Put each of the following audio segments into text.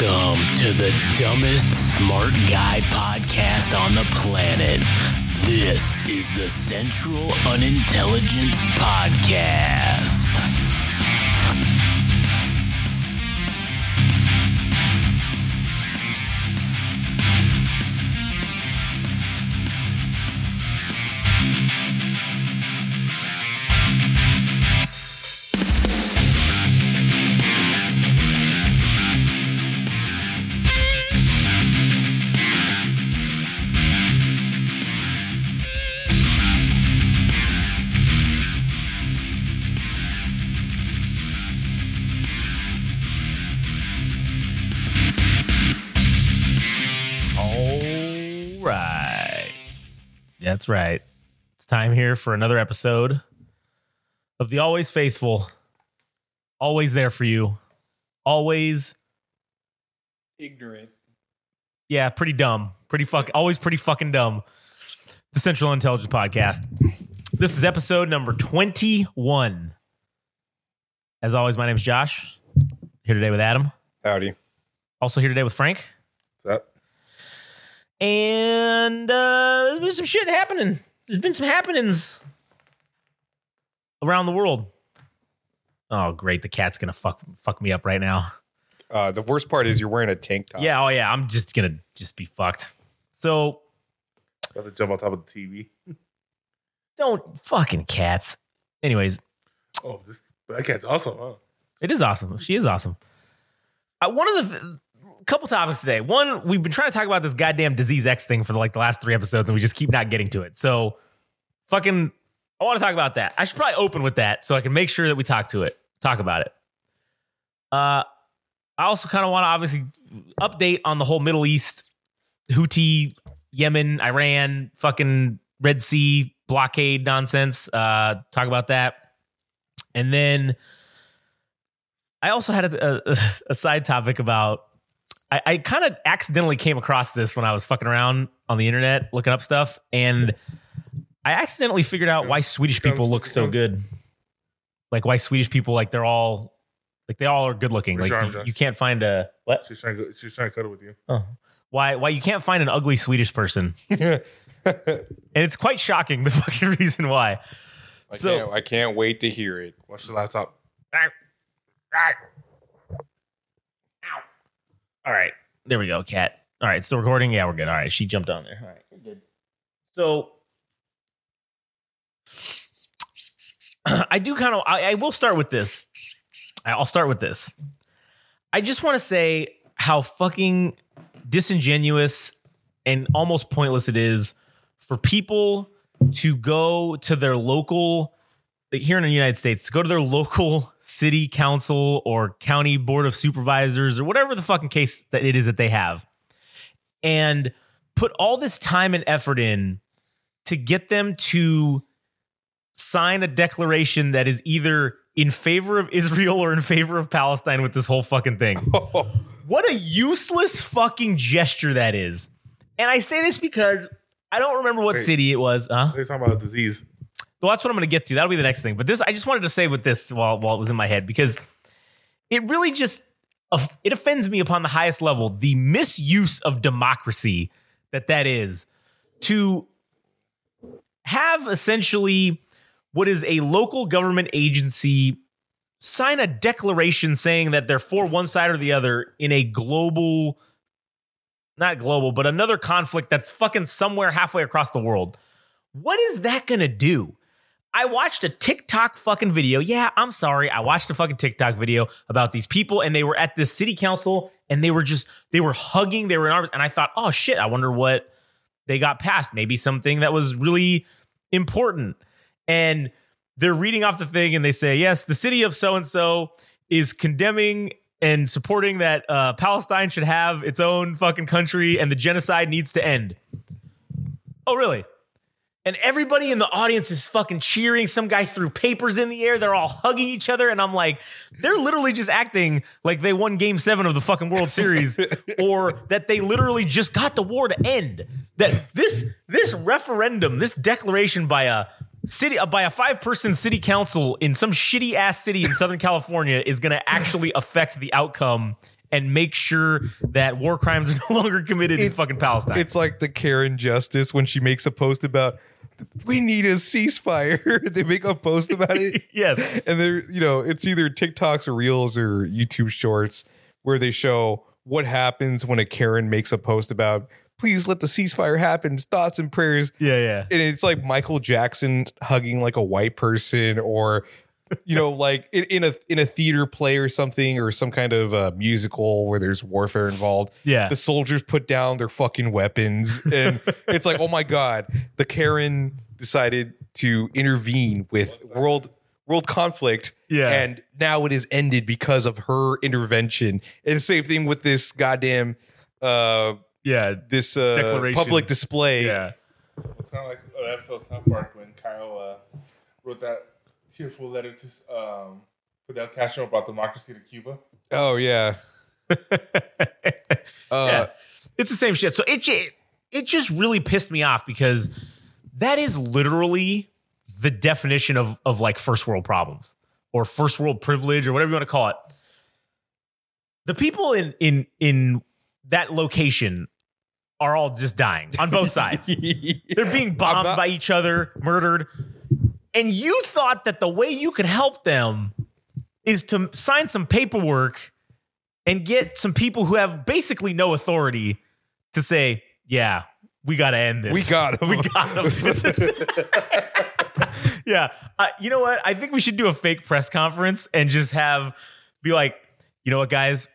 Welcome to the dumbest smart guy podcast on the planet. This is the Central Unintelligence Podcast. That's right. It's time here for another episode of The Always Faithful. Always there for you. Always, ignorant. yeah, pretty dumb. Pretty fuck, always pretty fucking dumb. The Central Intelligence Podcast. This is episode number 21. As always, my name is Josh. Here today with Adam. Howdy. Also here today with Frank. What's up? And uh, there's been some shit happening. There's been some happenings around the world. Oh, great! The cat's gonna fuck fuck me up right now. Uh, the worst part is you're wearing a tank top. Yeah, oh yeah, I'm just gonna just be fucked. So About to jump on top of the TV. don't fucking cats. Anyways, Oh, this that cat's awesome, huh? it is awesome. She is awesome. Uh, one of the th- couple topics today. One, we've been trying to talk about this goddamn disease X thing for like the last three episodes, and we just keep not getting to it. So, fucking, I want to talk about that. I should probably open with that so I can make sure that we talk to it, talk about it. Uh, I also kind of want to obviously update on the whole Middle East, Houthi, Yemen, Iran, fucking Red Sea blockade nonsense. Uh, talk about that, and then. I also had a, a, a side topic about. I, I kind of accidentally came across this when I was fucking around on the internet looking up stuff, and I accidentally figured out why Swedish people look so good. Like why Swedish people like they're all like they all are good looking. Like Sure, you, you can't find a what? She's trying to go, she's trying to cuddle with you. Oh. Why why you can't find an ugly Swedish person? and it's quite shocking the fucking reason why. I, So- can't, I can't wait to hear it. Watch the laptop. All right. There we go, cat. All right, still recording? Yeah, we're good. All right, she jumped on there. All right, we're good. So I do kind of I, I will start with this. I'll start with this. I just want to say how fucking disingenuous and almost pointless it is for people to go to their local here in the United States to go to their local city council or county board of supervisors or whatever the fucking case that it is that they have and put all this time and effort in to get them to sign a declaration that is either in favor of Israel or in favor of Palestine with this whole fucking thing. what a useless fucking gesture that is. And I say this because I don't remember what Wait. city it was. Huh? They're talking about disease. Well, that's what I'm going to get to. That'll be the next thing. But this, I just wanted to say with this while while it was in my head because it really just it offends me upon the highest level the misuse of democracy that that is to have essentially what is a local government agency sign a declaration saying that they're for one side or the other in a global not global but another conflict that's fucking somewhere halfway across the world what is that gonna do I watched a TikTok fucking video. Yeah, I'm sorry. I watched a fucking TikTok video about these people and they were at this city council and they were just, they were hugging, they were in arms. And I thought, oh shit, I wonder what they got past. Maybe something that was really important. And they're reading off the thing and they say, yes, the city of so and so is condemning and supporting that uh, Palestine should have its own fucking country and the genocide needs to end. Oh, really? And everybody in the audience is fucking cheering. Some guy threw papers in the air. They're all hugging each other. And I'm like, they're literally just acting like they won game seven of the fucking World Series or that they literally just got the war to end. That this, this referendum, this declaration by a city, uh, by a five person city council in some shitty ass city in Southern California is going to actually affect the outcome and make sure that war crimes are no longer committed in fucking Palestine. It's like the Karen Justice when she makes a post about we need a ceasefire. they make a post about it. yes. and they're you know it's either TikToks or Reels or YouTube Shorts where they show what happens when a Karen makes a post about please let the ceasefire happen, thoughts and prayers, Yeah, yeah. and it's like Michael Jackson hugging like a white person or you know like in, in a in a theater play or something or some kind of uh, musical where there's warfare involved Yeah. the soldiers put down their fucking weapons and it's like oh my god the karen decided to intervene with world world conflict Yeah. and now it is ended because of her intervention and the same thing with this goddamn uh yeah. this uh Declaration. public display Yeah. It's not like an episode of South Park when Kyle uh, wrote that tearful letter to um, Fidel Castro about democracy to Cuba. oh yeah uh yeah. It's the same shit. So it ju- it just really pissed me off because that is literally the definition of of like first world problems or first world privilege or whatever you want to call it. The people in in in that location are all just dying on both sides. They're being bombed not- by each other, murdered. And you thought that the way you could help them is to sign some paperwork and get some people who have basically no authority to say, yeah, we got to end this. we got him We got him. yeah. Uh, you know what? I think we should do a fake press conference and just have, be like, you know what, guys?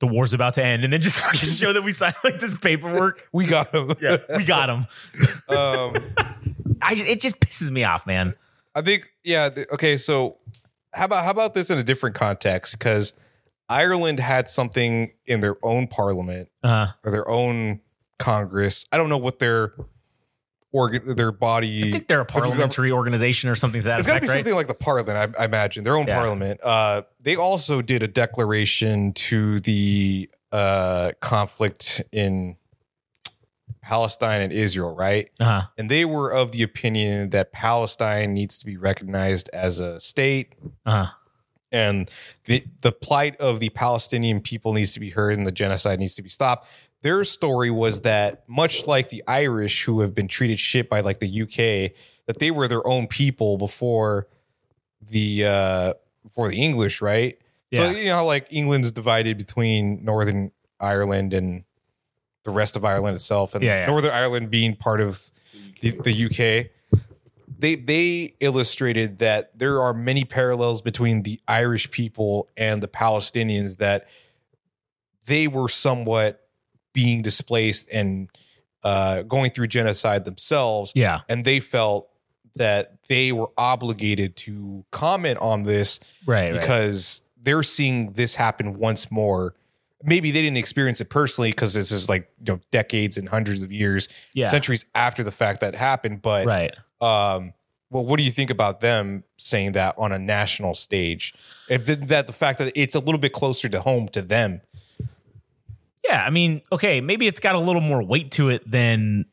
The war's about to end. And then just show that we signed like this paperwork. we got him Yeah, we got him. um I it just pisses me off, man. I think yeah. th- okay, so how about how about this in a different context? Because Ireland had something in their own parliament Uh, or their own Congress. I don't know what their organ, their body. I think they're a parliamentary organization or something to that It's got to be right? something like the parliament. I, I imagine their own Yeah. parliament. Uh, they also did a declaration to the uh, conflict in Palestine and Israel, right? Uh-huh. and they were of the opinion that Palestine needs to be recognized as a state Uh-huh. and the the plight of the Palestinian people needs to be heard and the genocide needs to be stopped. Their story was that much like the Irish who have been treated shit by like the UK, that they were their own people before the uh before the English, right? So you know how like England's divided between Northern Ireland and the rest of Ireland itself, and Yeah, yeah. Northern Ireland being part of the, the UK. They they illustrated that there are many parallels between the Irish people and the Palestinians that they were somewhat being displaced and uh, going through genocide themselves, Yeah. and they felt that they were obligated to comment on this Right. right. because they're seeing this happen once more. Maybe they didn't experience it personally because this is like you know decades and hundreds of years, Yeah. centuries after the fact that happened. But Right. um, well, what do you think about them saying that on a national stage? If th- that the fact that it's a little bit closer to home to them. Yeah, I mean, okay, maybe it's got a little more weight to it than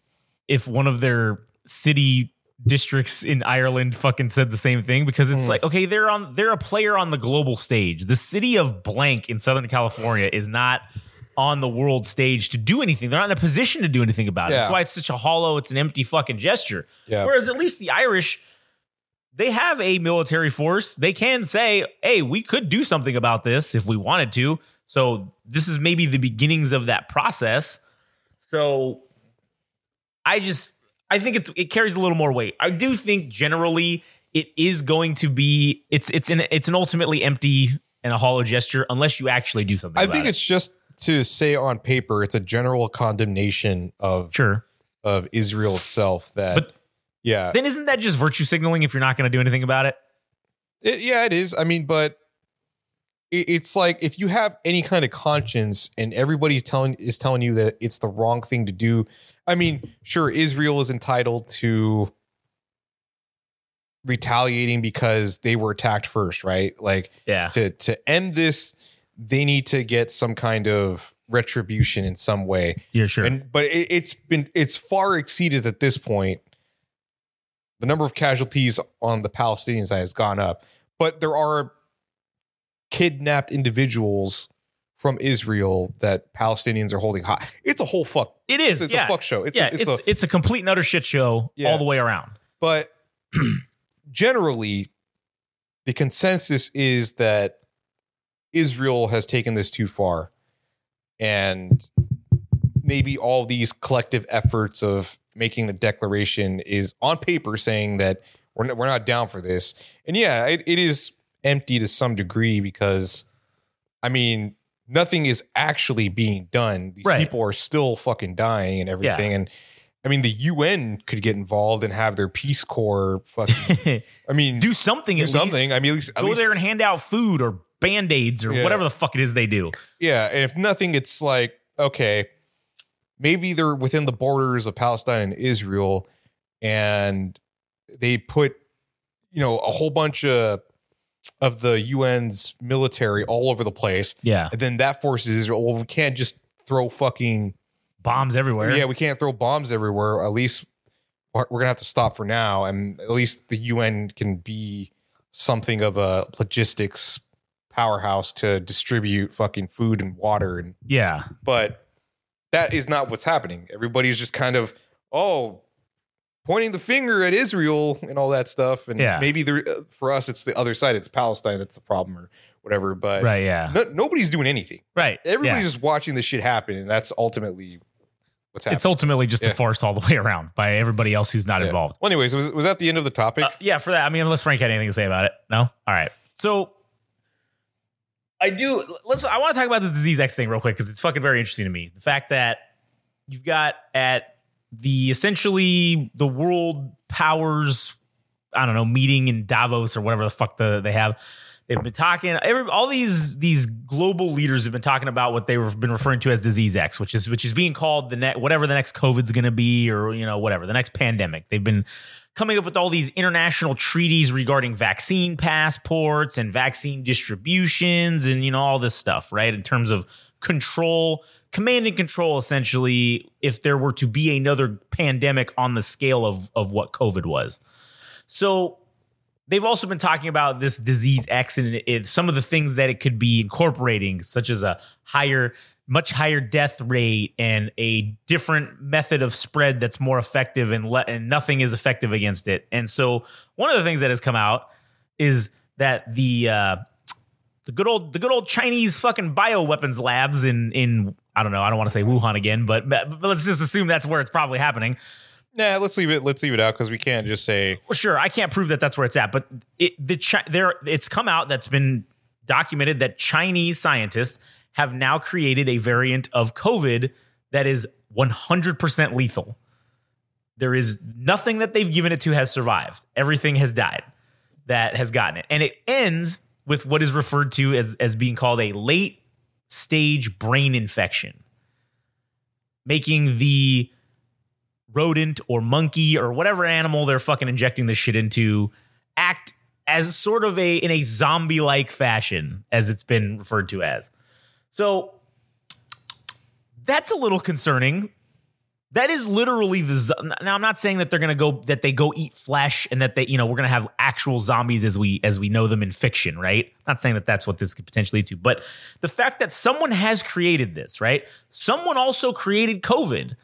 if one of their city districts in Ireland fucking said the same thing because it's mm. like, okay, they're on they're a player on the global stage. The city of blank in Southern California is not on the world stage to do anything. They're not in a position to do anything about it. That's why it's such a hollow, it's an empty fucking gesture. Yeah. Whereas at least the Irish they have a military force. They can say, "Hey, we could do something about this if we wanted to." So this is maybe the beginnings of that process. So I just I think it it carries a little more weight. I do think generally it is going to be it's it's an it's an ultimately empty and a hollow gesture unless you actually do something. I think it. it's just to say on paper, it's a general condemnation of sure. of Israel itself. That, But- yeah, Then isn't that just virtue signaling if you're not going to do anything about it? It, yeah, it is. I mean, but it's like if you have any kind of conscience and everybody's telling is telling you that it's the wrong thing to do. I mean, sure, Israel is entitled to retaliating because they were attacked first, right? Like Yeah. to to end this, they need to get some kind of retribution in some way. Yeah, sure. And but it, it's been it's far exceeded at this point. The number of casualties on the Palestinian side has gone up, but there are kidnapped individuals from Israel that Palestinians are holding high. It's a whole fuck. It is. It's yeah. a fuck show. It's yeah, a, it's, it's a it's a complete and utter shit show Yeah. all the way around. but generally the consensus is that Israel has taken this too far and maybe all these collective efforts of making a declaration is on paper saying that we're not, we're not down for this and yeah it, it is empty to some degree because i mean nothing is actually being done these Right. people are still fucking dying and everything and I mean, the UN could get involved and have their Peace Corps fucking. I mean, do something. do something. Least. I mean, at least, at Go least there and hand out food or band aids or Yeah. whatever the fuck it is they do. yeah. And if nothing, it's like okay, maybe they're within the borders of Palestine and Israel, and they put you know a whole bunch of of the UN's military all over the place, Yeah, and then that forces Israel. Well, we can't just throw fucking bombs everywhere. Yeah, we can't throw bombs everywhere. At least we're we're gonna have to stop for now, and at least the UN can be something of a logistics powerhouse to distribute fucking food and water. And yeah. but that is not what's happening. Everybody's just kind of oh, pointing the finger at Israel and all that stuff. And Yeah. maybe there, uh, for us, it's the other side. It's Palestine that's the problem or whatever. But Right. Yeah. no, nobody's doing anything. right. Everybody's yeah. just watching this shit happen, and that's ultimately what's happening. It's ultimately just Yeah. a farce all the way around by everybody else who's not Yeah. involved. Well, anyways, was was that the end of the topic? Uh, yeah, for that. I mean, unless Frank had anything to say about it. No. All right. So I do. Let's. I want to talk about this disease X thing real quick because it's fucking very interesting to me. The fact that you've got at the essentially the world powers, I don't know, meeting in Davos or whatever the fuck the, they have. They've been talking. Every, all these these global leaders have been talking about what they've been referring to as disease X, which is which is being called the next whatever the next COVID's going to be, or you know whatever the next pandemic. They've been coming up with all these international treaties regarding vaccine passports and vaccine distributions and you know all this stuff, right? In terms of control, command and control essentially if there were to be another pandemic on the scale of of what COVID was. So they've also been talking about this disease X and some of the things that it could be incorporating, such as a higher, much higher death rate and a different method of spread that's more effective and, le- and nothing is effective against it. And so one of the things that has come out is that the uh, the good old the good old Chinese fucking bioweapons labs in in I don't know I don't want to say Wuhan again, but, but let's just assume that's where it's probably happening. nah, let's leave it. Let's leave it out because we can't just say Well, sure, I can't prove that that's where it's at, but it the Chi- there it's come out that's been documented that Chinese scientists have now created a variant of COVID that is 100% lethal. There is nothing that they've given it to has survived. Everything has died that has gotten it. And it ends with what is referred to as, as being called a late stage brain infection, making the rodent or monkey or whatever animal they're fucking injecting this shit into act as sort of a in a zombie like fashion as it's been referred to as. So that's a little concerning. That is literally the now. I'm not saying that they're gonna go that they go eat flesh and that they you know we're gonna have actual zombies as we as we know them in fiction, right? not saying that that's what this could potentially lead to, but the fact that someone has created this, right? Someone also created COVID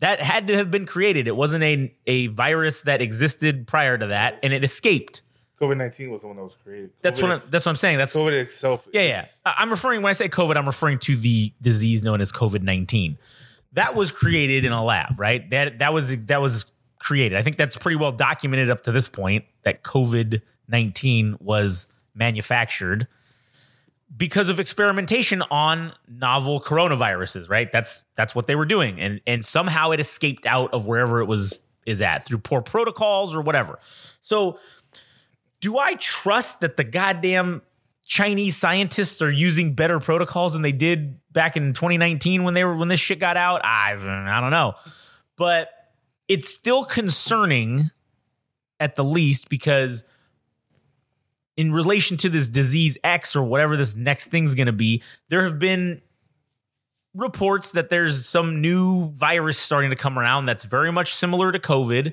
that had to have been created. It wasn't a a virus that existed prior to that, and it escaped. COVID nineteen was the one that was created. That's COVID what I, that's what I'm saying. That's COVID itself. yeah, yeah. I'm referring when I say COVID, I'm referring to the disease known as COVID nineteen. That was created in a lab, right? That that was that was created. I think that's pretty well documented up to this point that COVID nineteen was manufactured because of experimentation on novel coronaviruses, right? That's that's what they were doing, and and somehow it escaped out of wherever it was is at through poor protocols or whatever. So do I trust that the goddamn Chinese scientists are using better protocols than they did back in 2019 when they were when this shit got out? I I don't know. But it's still concerning at the least because in relation to this disease X or whatever this next thing's going to be, there have been reports that there's some new virus starting to come around that's very much similar to COVID,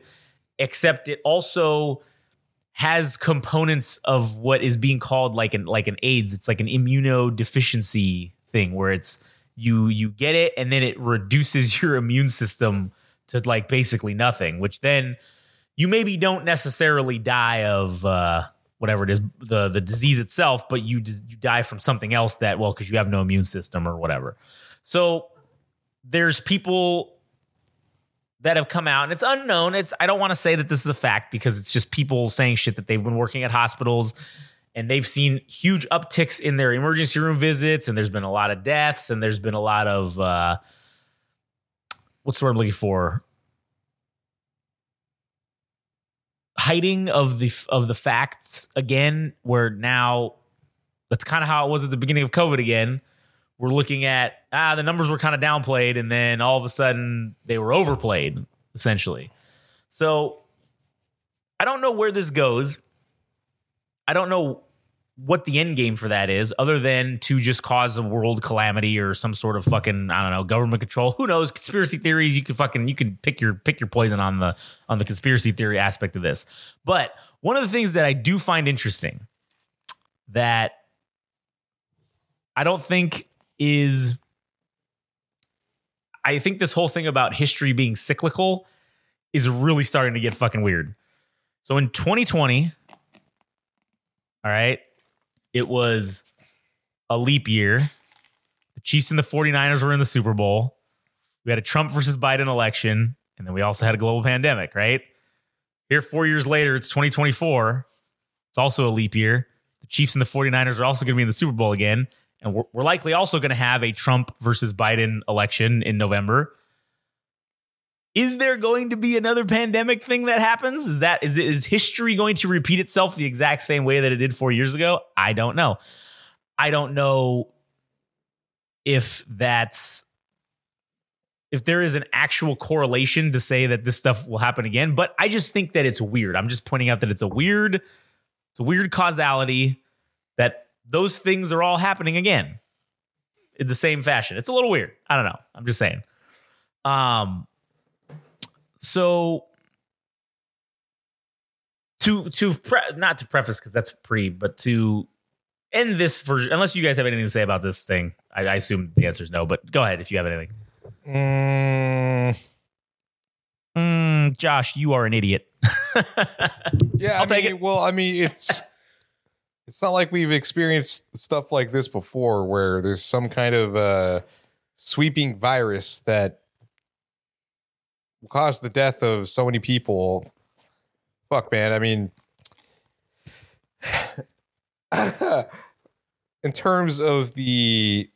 except it also has components of what is being called like an like an AIDS. It's like an immunodeficiency thing where it's you you get it and then it reduces your immune system to like basically nothing, which then you maybe don't necessarily die of uh, whatever it is the the disease itself, but you you die from something else that well because you have no immune system or whatever. So there's people that have come out and it's unknown. It's I don't want to say that this is a fact because it's just people saying shit that they've been working at hospitals and they've seen huge upticks in their emergency room visits and there's been a lot of deaths and there's been a lot of uh what's the word I'm looking for? Hiding of the of the facts again, where now that's kind of how it was at the beginning of COVID again. We're looking at ah, the numbers were kind of downplayed, and then all of a sudden they were overplayed, essentially. So I don't know where this goes. I don't know what the end game for that is, other than to just cause a world calamity or some sort of fucking I don't know government control. Who knows? Conspiracy theories. You can fucking you can pick your pick your poison on the on the conspiracy theory aspect of this. But one of the things that I do find interesting that I don't think is I think this whole thing about history being cyclical is really starting to get fucking weird. So in 2020, all right, it was a leap year. The Chiefs and the 49ers were in the Super Bowl. We had a Trump versus Biden election, and then we also had a global pandemic, right? Here, four years later, it's 2024. It's also a leap year. The Chiefs and the 49ers are also going to be in the Super Bowl again. And we're, we're likely also going to have a Trump versus Biden election in November. Is there going to be another pandemic thing that happens? Is that is is history going to repeat itself the exact same way that it did 4 years ago? I don't know. I don't know if that's if there is an actual correlation to say that this stuff will happen again, but I just think that it's weird. I'm just pointing out that it's a weird it's a weird causality that those things are all happening again in the same fashion. It's a little weird. I don't know. I'm just saying. Um so to to pre- not to preface because that's pre, but to end this version, unless you guys have anything to say about this thing, I, I assume the answer is no. But go ahead if you have anything. Mm, Mm, Josh, you are an idiot. yeah, I'll I take mean, it. Well, I mean, it's it's not like we've experienced stuff like this before, where there's some kind of uh, sweeping virus that caused the death of so many people. Fuck, man. I mean, in terms of the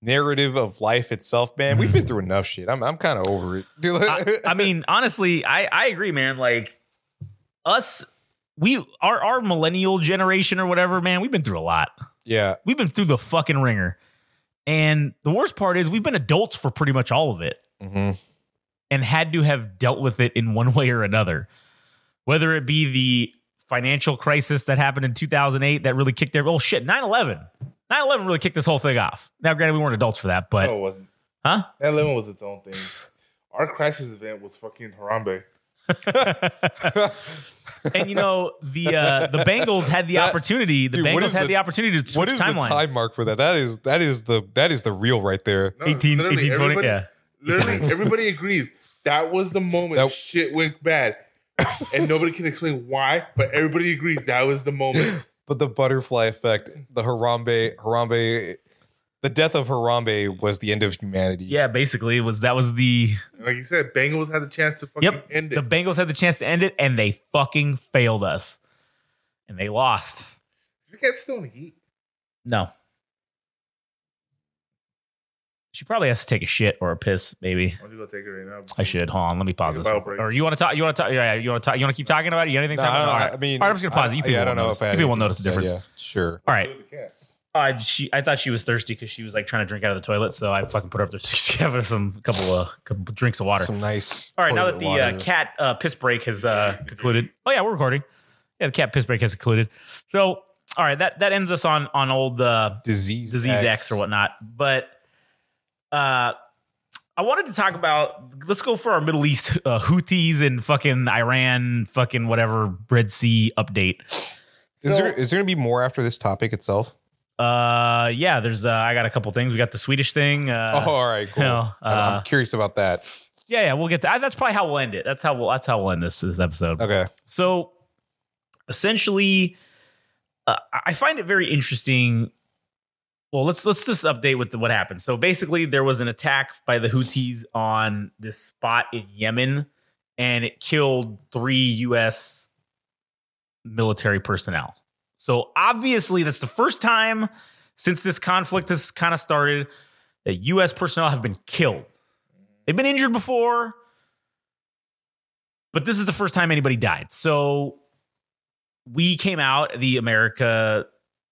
narrative of life itself, man, we've been through enough shit. I'm I'm kind of over it. I, I mean, honestly, I I agree, man. Like us, we our our millennial generation or whatever, man, we've been through a lot. yeah, We've been through the fucking ringer, and the worst part is we've been adults for pretty much all of it. Mhm. and had to have dealt with it in one way or another. Whether it be the financial crisis that happened in 2008 that really kicked every oh shit 9/11 9/11 really kicked this whole thing off. Now granted we weren't adults for that, but no, it wasn't. huh? That lemon was its own thing. Our crisis event was fucking Harambe. And you know the uh the Bengals had the That- opportunity the Dude, Bengals had the- the, opportunity to switch What is timelines. the time mark for that? That is that is the that is the real right there. No, 18 18 20 yeah. Literally, everybody agrees that was the moment That- shit went bad, and nobody can explain why. But everybody agrees that was the moment. But the butterfly effect, the Harambe Harambe, the death of Harambe was the end of humanity. Yeah, basically it was that was the Like you said, Bengals had the chance to fucking Yep. end it. The Bengals had the chance to end it and they fucking failed us. And they lost. you can't still in the heat. No. She probably has to take a shit or a piss, maybe. Why don't you go take it right now? I should. Hold on. Let me pause this. real quick. Or you want to talk? You want to talk? Yeah, you want to talk? You want to keep talking about it? You got anything to No, talk I, about? don't- All right. I mean, All right, I'm just gonna pause it. You I, people yeah, I won't don't know notice. if I You people won't notice the difference. Yeah, sure. All right. Do the cat. Uh, she, I thought she was thirsty because she was like trying to drink out of the toilet, so I fucking put her up there. She gave her some couple of couple drinks of water. Some nice. All right, now that the uh, cat uh, piss break has uh, concluded. Oh yeah, we're recording. Yeah, the cat piss break has concluded. So, all right, that that ends us on on old uh, disease disease X. or whatnot. But uh, I wanted to talk about. Let's go for our Middle East uh, Houthis and fucking Iran, fucking whatever Red Sea update. Is there is there gonna be more after this topic itself? Uh, yeah. There's. Uh, I got a couple things. We got the Swedish thing. Uh, oh, all right, cool. no, I'm- uh, I'm curious about that. yeah, yeah. We'll get to. That. That's probably how we'll end it. That's how we'll. That's how we'll end this this episode. Okay. So essentially, uh, I find it very interesting. Well, let's let's just update with the, what happened. So basically, there was an attack by the Houthis on this spot in Yemen, and it killed three U.S. military personnel. So obviously, that's the first time since this conflict has kind of started that U.S. personnel have been killed. They've been injured before, but this is the first time anybody died. So we came out, the America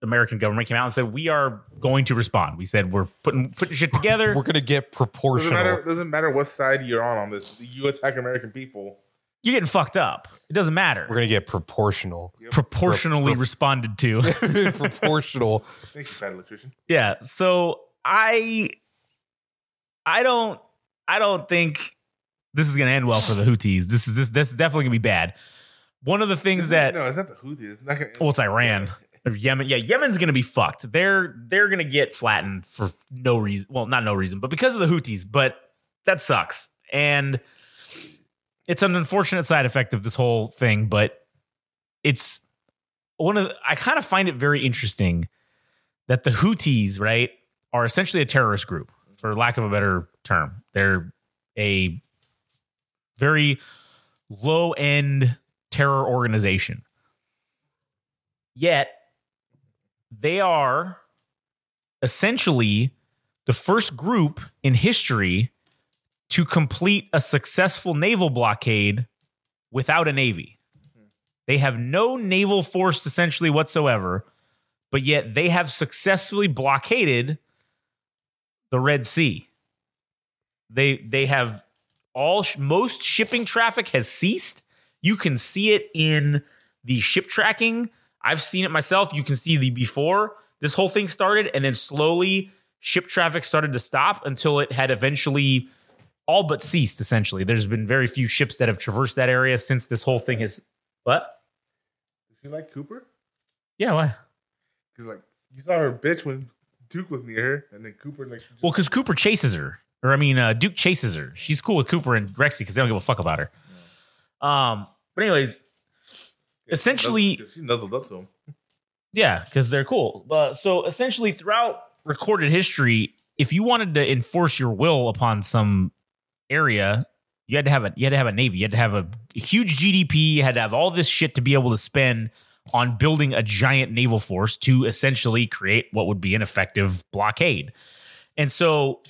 American government came out and said we are going to respond. We said we're putting putting shit together. We're gonna get Doesn't proportional. matter. Doesn't matter what side you're on on this. You attack American people. You're getting fucked up. It doesn't matter. We're gonna get proportional. Proportionally responded to. proportional. Thanks, bad electrician. yeah. So I I don't I don't think this is gonna end well for the Houthis. This is this this is definitely gonna be bad. One of the things that no, it's not the Houthis. It's not gonna. Well, it's Iran or Yemen. Yeah, Yemen's going to be fucked. They're they're going to get flattened for no reason. Well, not no reason, but because of the Houthis. But that sucks, and it's an unfortunate side effect of this whole thing. But it's one of the, I kind of find it very interesting that the Houthis, right, are essentially a terrorist group, for lack of a better term. They're a very low end terror organization. Yet they are essentially the first group in history to complete a successful naval blockade without a navy. They have no naval force essentially whatsoever, but yet they have successfully blockaded the Red Sea. They they have all most shipping traffic has ceased. You can see it in the ship tracking. I've seen it myself. You can see the before this whole thing started, and then slowly ship traffic started to stop until it had eventually all but ceased. Essentially, there's been very few ships that have traversed that area since this whole thing has. What? She like Cooper? Yeah, why? Because like you saw her bitch when Duke was near her, and then Cooper like. just- Well, because Cooper chases her, or I mean, uh, Duke chases her. She's cool with Cooper and Rexy because they don't give a fuck about her. Um, but anyways, essentially, she nuzzled up to him. Yeah, because they're cool. Uh, so essentially, throughout recorded history, if you wanted to enforce your will upon some area, you had to have a you had to have a navy. You had to have a huge GDP. You had to have all this shit to be able to spend on building a giant naval force to essentially create what would be an effective blockade. And so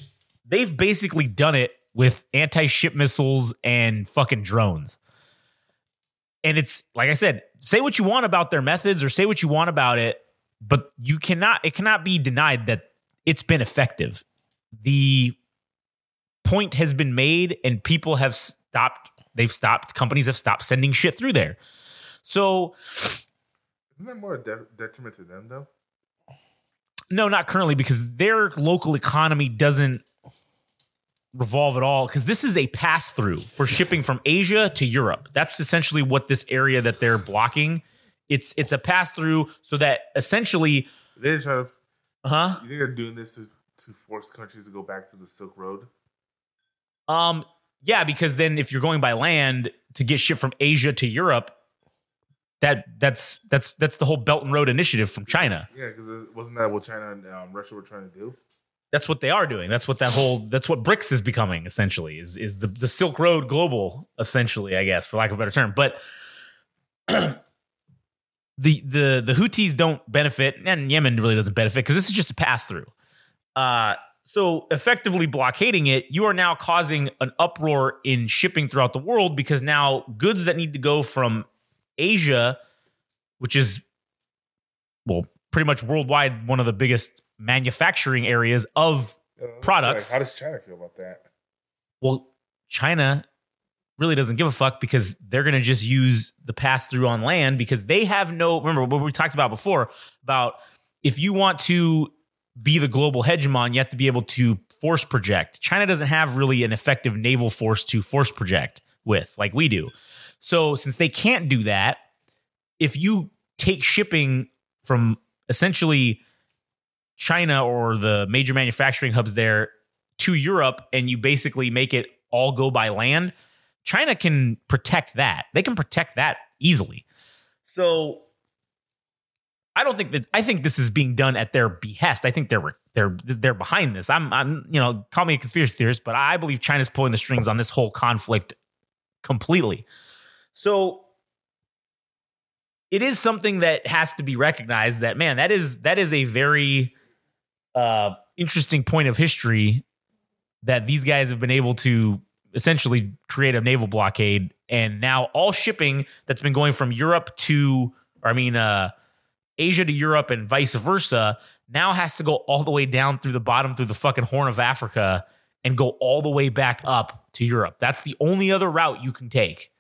they've basically done it with anti-ship missiles and fucking drones. And it's like I said, say what you want about their methods or say what you want about it, but you cannot it cannot be denied that it's been effective. The point has been made and people have stopped they've stopped companies have stopped sending shit through there. So Isn't that more de- detriment to them though? No, not currently because their local economy doesn't revolve at all because this is a pass through for shipping from Asia to Europe. That's essentially what this area that they're blocking. It's it's a pass through so that essentially, They're trying to. huh? You think they're doing this to to force countries to go back to the Silk Road? Um, yeah, because then if you're going by land to get shit from Asia to Europe, that that's that's that's the whole Belt and Road Initiative from China. Yeah, because wasn't that what China and um, Russia were trying to do? That's what they are doing. That's what that whole that's what BRICS is becoming essentially is is the the Silk Road global essentially, I guess, for lack of a better term. But the the the Houthis don't benefit, and Yemen really doesn't benefit because this is just a pass through. Uh, so effectively blockading it, you are now causing an uproar in shipping throughout the world because now goods that need to go from Asia, which is well pretty much worldwide one of the biggest manufacturing areas of Uh, Products. Like, how does China feel about that? well, China really doesn't give a fuck because they're going to just use the pass through on land because they have no. Remember what we talked about before about if you want to be the global hegemon, you have to be able to force project. China doesn't have really an effective naval force to force project with like we do. So since they can't do that, if you take shipping from essentially China or the major manufacturing hubs there to Europe and you basically make it all go by land, China can protect that. They can protect that easily. So I don't think that I think this is being done at their behest. I think they're they're they're behind this. I'm I'm you know call me a conspiracy theorist, but I believe China's pulling the strings on this whole conflict completely. So it is something that has to be recognized that man that is that is a very uh interesting point of history that these guys have been able to essentially create a naval blockade and now all shipping that's been going from Europe to I mean uh Asia to Europe and vice versa now has to go all the way down through the bottom through the fucking horn of Africa and go all the way back up to Europe. That's the only other route you can take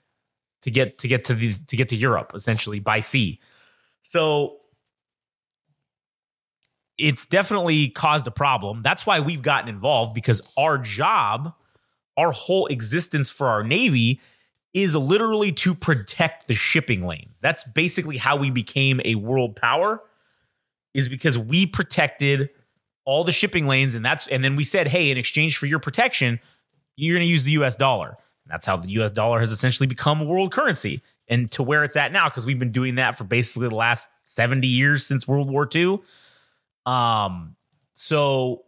to get to get to the to get to Europe essentially by sea. So it's definitely caused a problem. That's why we've gotten involved because our job, our whole existence for our navy is literally to protect the shipping lanes. That's basically how we became a world power is because we protected all the shipping lanes and that's and then we said, "Hey, in exchange for your protection, you're going to use the US dollar." And that's how the US dollar has essentially become a world currency and to where it's at now because we've been doing that for basically the last 70 years since World War II. Um so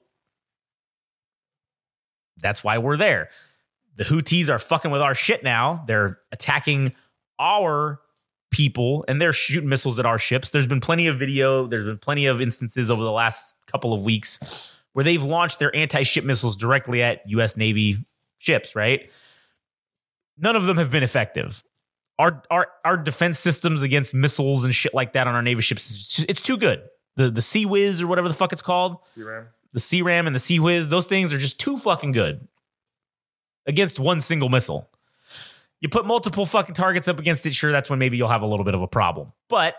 that's why we're there. The Houthis are fucking with our shit now. They're attacking our people and they're shooting missiles at our ships. There's been plenty of video, there's been plenty of instances over the last couple of weeks where they've launched their anti-ship missiles directly at US Navy ships, right? None of them have been effective. Our our our defense systems against missiles and shit like that on our Navy ships, it's, too good. The the Sea Whiz or whatever the fuck it's called, C-Ram. the SeaRAM and the Sea Whiz, those things are just too fucking good against one single missile. You put multiple fucking targets up against it, sure, that's when maybe you'll have a little bit of a problem. But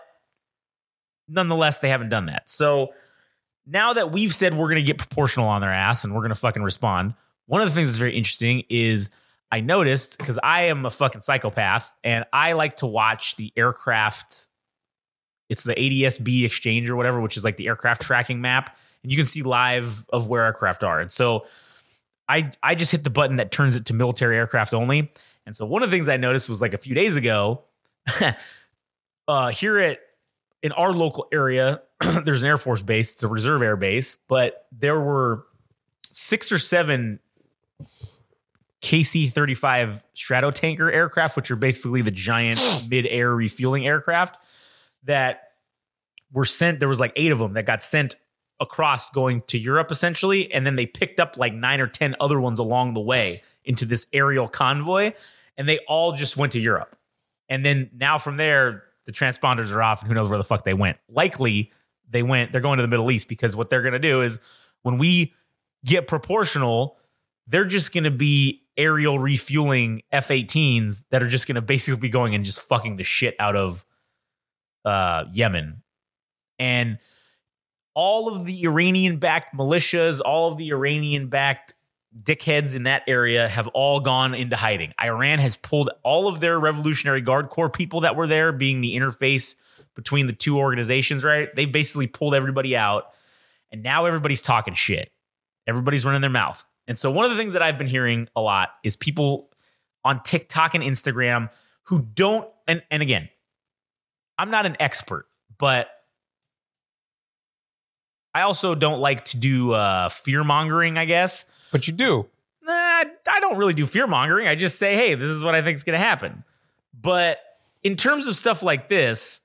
nonetheless, they haven't done that. So now that we've said we're going to get proportional on their ass and we're going to fucking respond, one of the things that's very interesting is I noticed because I am a fucking psychopath and I like to watch the aircraft. It's the ADSB exchange or whatever, which is like the aircraft tracking map. And you can see live of where aircraft are. And so I I just hit the button that turns it to military aircraft only. And so one of the things I noticed was like a few days ago, uh, here at in our local area, there's an Air Force base. It's a reserve air base, but there were six or seven KC 35 Stratotanker aircraft, which are basically the giant mid air refueling aircraft that were sent. There was like eight of them that got sent across going to Europe essentially. And then they picked up like nine or 10 other ones along the way into this aerial convoy. And they all just went to Europe. And then now from there, the transponders are off and who knows where the fuck they went. Likely they went, they're going to the Middle East because what they're going to do is when we get proportional, they're just going to be aerial refueling F 18s that are just going to basically be going and just fucking the shit out of uh, Yemen. And all of the Iranian backed militias, all of the Iranian backed dickheads in that area have all gone into hiding. Iran has pulled all of their Revolutionary Guard Corps people that were there, being the interface between the two organizations, right? They basically pulled everybody out. And now everybody's talking shit. Everybody's running their mouth. And so one of the things that I've been hearing a lot is people on TikTok and Instagram who don't and and again, I'm not an expert, but I also don't like to do uh, fear mongering, I guess. But you do. Nah, I don't really do fear mongering. I just say, hey, this is what I think is going to happen. But in terms of stuff like this,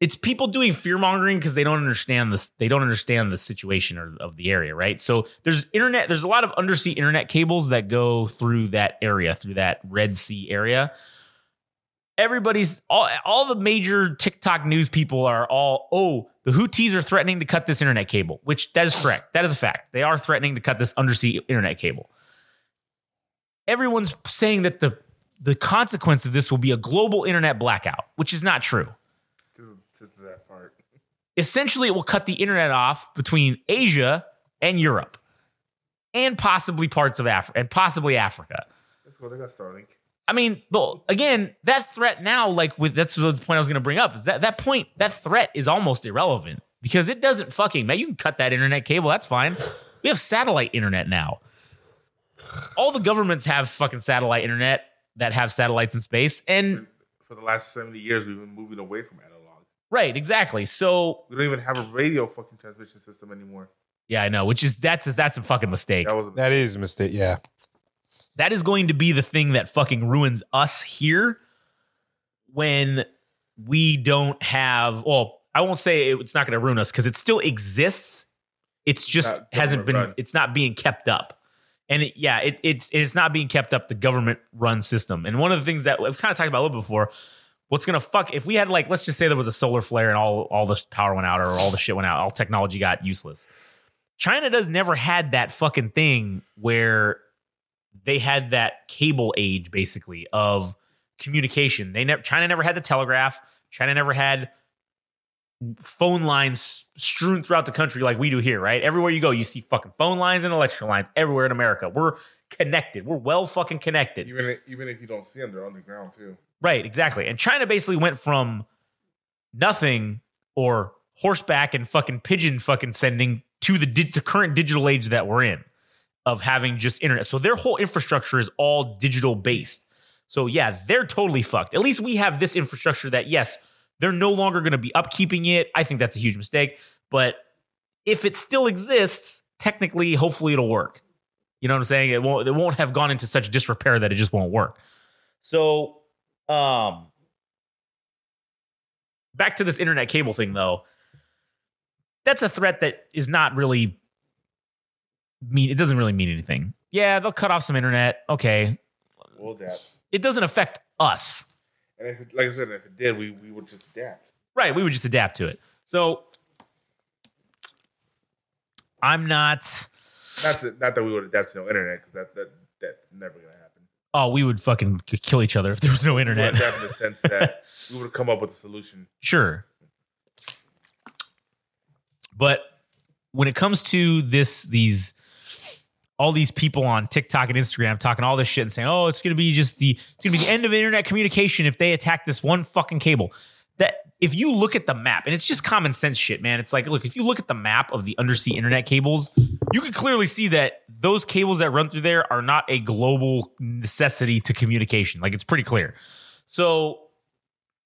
it's people doing fear mongering because they don't understand this. They don't understand the situation or, of the area, right? So there's internet. There's a lot of undersea internet cables that go through that area, through that Red Sea area. Everybody's all all the major TikTok news people are all oh the Houthis are threatening to cut this internet cable, which that is correct. That is a fact. They are threatening to cut this undersea internet cable. Everyone's saying that the the consequence of this will be a global internet blackout, which is not true. To, to that part. Essentially, it will cut the internet off between Asia and Europe. and possibly parts of Africa and possibly Africa. That's what they got Starlink. I mean, but again, that threat now, like with that's the point I was going to bring up is that that point, that threat is almost irrelevant because it doesn't fucking man. You can cut that internet cable, that's fine. We have satellite internet now. All the governments have fucking satellite internet that have satellites in space, and For the last 70 years, we've been moving away from analog. right, exactly. So We don't even have a radio fucking transmission system anymore. yeah, I know, which is that's that's a fucking mistake. That was a That is a mistake. Yeah. That is going to be the thing that fucking ruins us here when we don't have well i won't say it's not going to ruin us because it still exists. It's just hasn't been run. it's not being kept up. And it, yeah it, it's it's not being kept up the government run system. And one of the things that we've kind of talked about a little bit before what's going to fuck if we had like let's just say there was a solar flare and all all the power went out or all the shit went out all technology got useless. China does never had that fucking thing where they had that cable age basically of communication. They never China never had the telegraph. China never had phone lines strewn throughout the country like we do here, right? Everywhere you go, you see fucking phone lines and electrical lines everywhere in America. We're connected. We're well fucking connected. even if, even if you don't see them, they're underground too. Right, exactly. And China basically went from nothing or horseback and fucking pigeon fucking sending to the di- the current digital age that we're in of having just internet. So their whole infrastructure is all digital based. So yeah, they're totally fucked. At least we have this infrastructure that yes, they're no longer going to be upkeeping it. I think that's a huge mistake, but if it still exists, technically hopefully it'll work. You know what I'm saying? It won't it won't have gone into such disrepair that it just won't work. So um back to this internet cable thing though. That's a threat that is not really mean it doesn't really mean anything. Yeah, they'll cut off some internet. Okay. We'll adapt. It doesn't affect us. And if it, like I said, if it did, we, we would just adapt. Right, we would just adapt to it. So I'm not Not that, not that we would adapt to no internet because that, that that's never gonna happen. oh, we would fucking kill each other if there was no We would internet. adapt in the sense that we would have come up with a solution. Sure. But when it comes to this, these all these people on TikTok and Instagram talking all this shit and saying, "Oh, it's going to be just the it's going to be the end of internet communication if they attack this one fucking cable." That if you look at the map, and it's just common sense shit, man. It's like, look, if you look at the map of the undersea internet cables, you can clearly see that those cables that run through there are not a global necessity to communication. Like it's pretty clear. So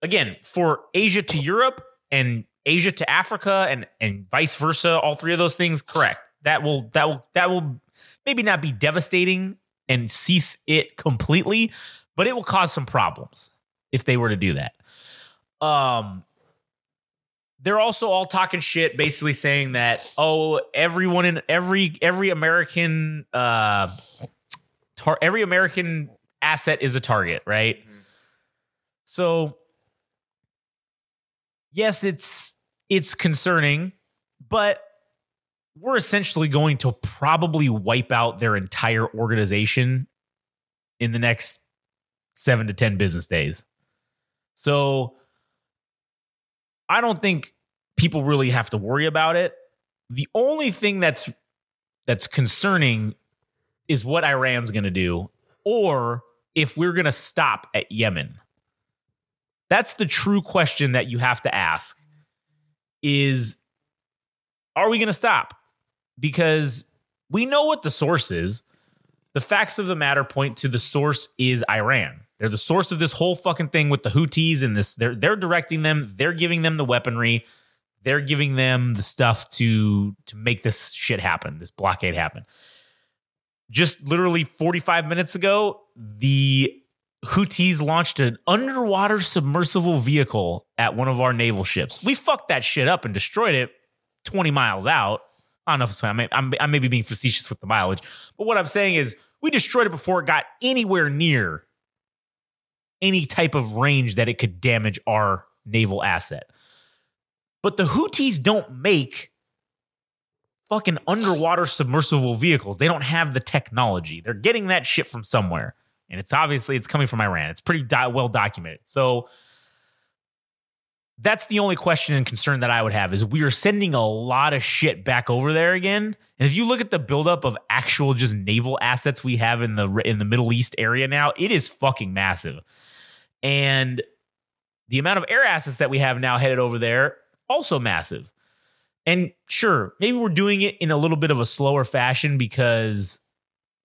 again, for Asia to Europe and Asia to Africa and and vice versa, all three of those things, correct. That will that will that will maybe not be devastating and cease it completely, but it will cause some problems if they were to do that. Um they're also all talking shit basically saying that oh everyone in every every American uh tar- every American asset is a target, right? So yes, it's it's concerning, but we're essentially going to probably wipe out their entire organization in the next 7 to 10 business days. So I don't think people really have to worry about it. The only thing that's that's concerning is what Iran's going to do or if we're going to stop at Yemen. That's the true question that you have to ask is are we going to stop? Because we know what the source is. The facts of the matter point to the source is Iran. They're the source of this whole fucking thing with the Houthis and this they're they're directing them, they're giving them the weaponry, they're giving them the stuff to to make this shit happen, this blockade happen. Just literally 45 minutes ago, the Houthis launched an underwater submersible vehicle at one of our naval ships. We fucked that shit up and destroyed it 20 miles out. I don't know if it's, I may, I'm, I may be being facetious with the mileage, but what I'm saying is we destroyed it before it got anywhere near any type of range that it could damage our naval asset. But the Houthis don't make fucking underwater submersible vehicles. They don't have the technology. They're getting that shit from somewhere. And it's obviously it's coming from Iran. It's pretty di- well documented. So that's the only question and concern that I would have is we are sending a lot of shit back over there again. And if you look at the buildup of actual just naval assets we have in the in the Middle East area now, it is fucking massive. And the amount of air assets that we have now headed over there also massive. And sure, maybe we're doing it in a little bit of a slower fashion because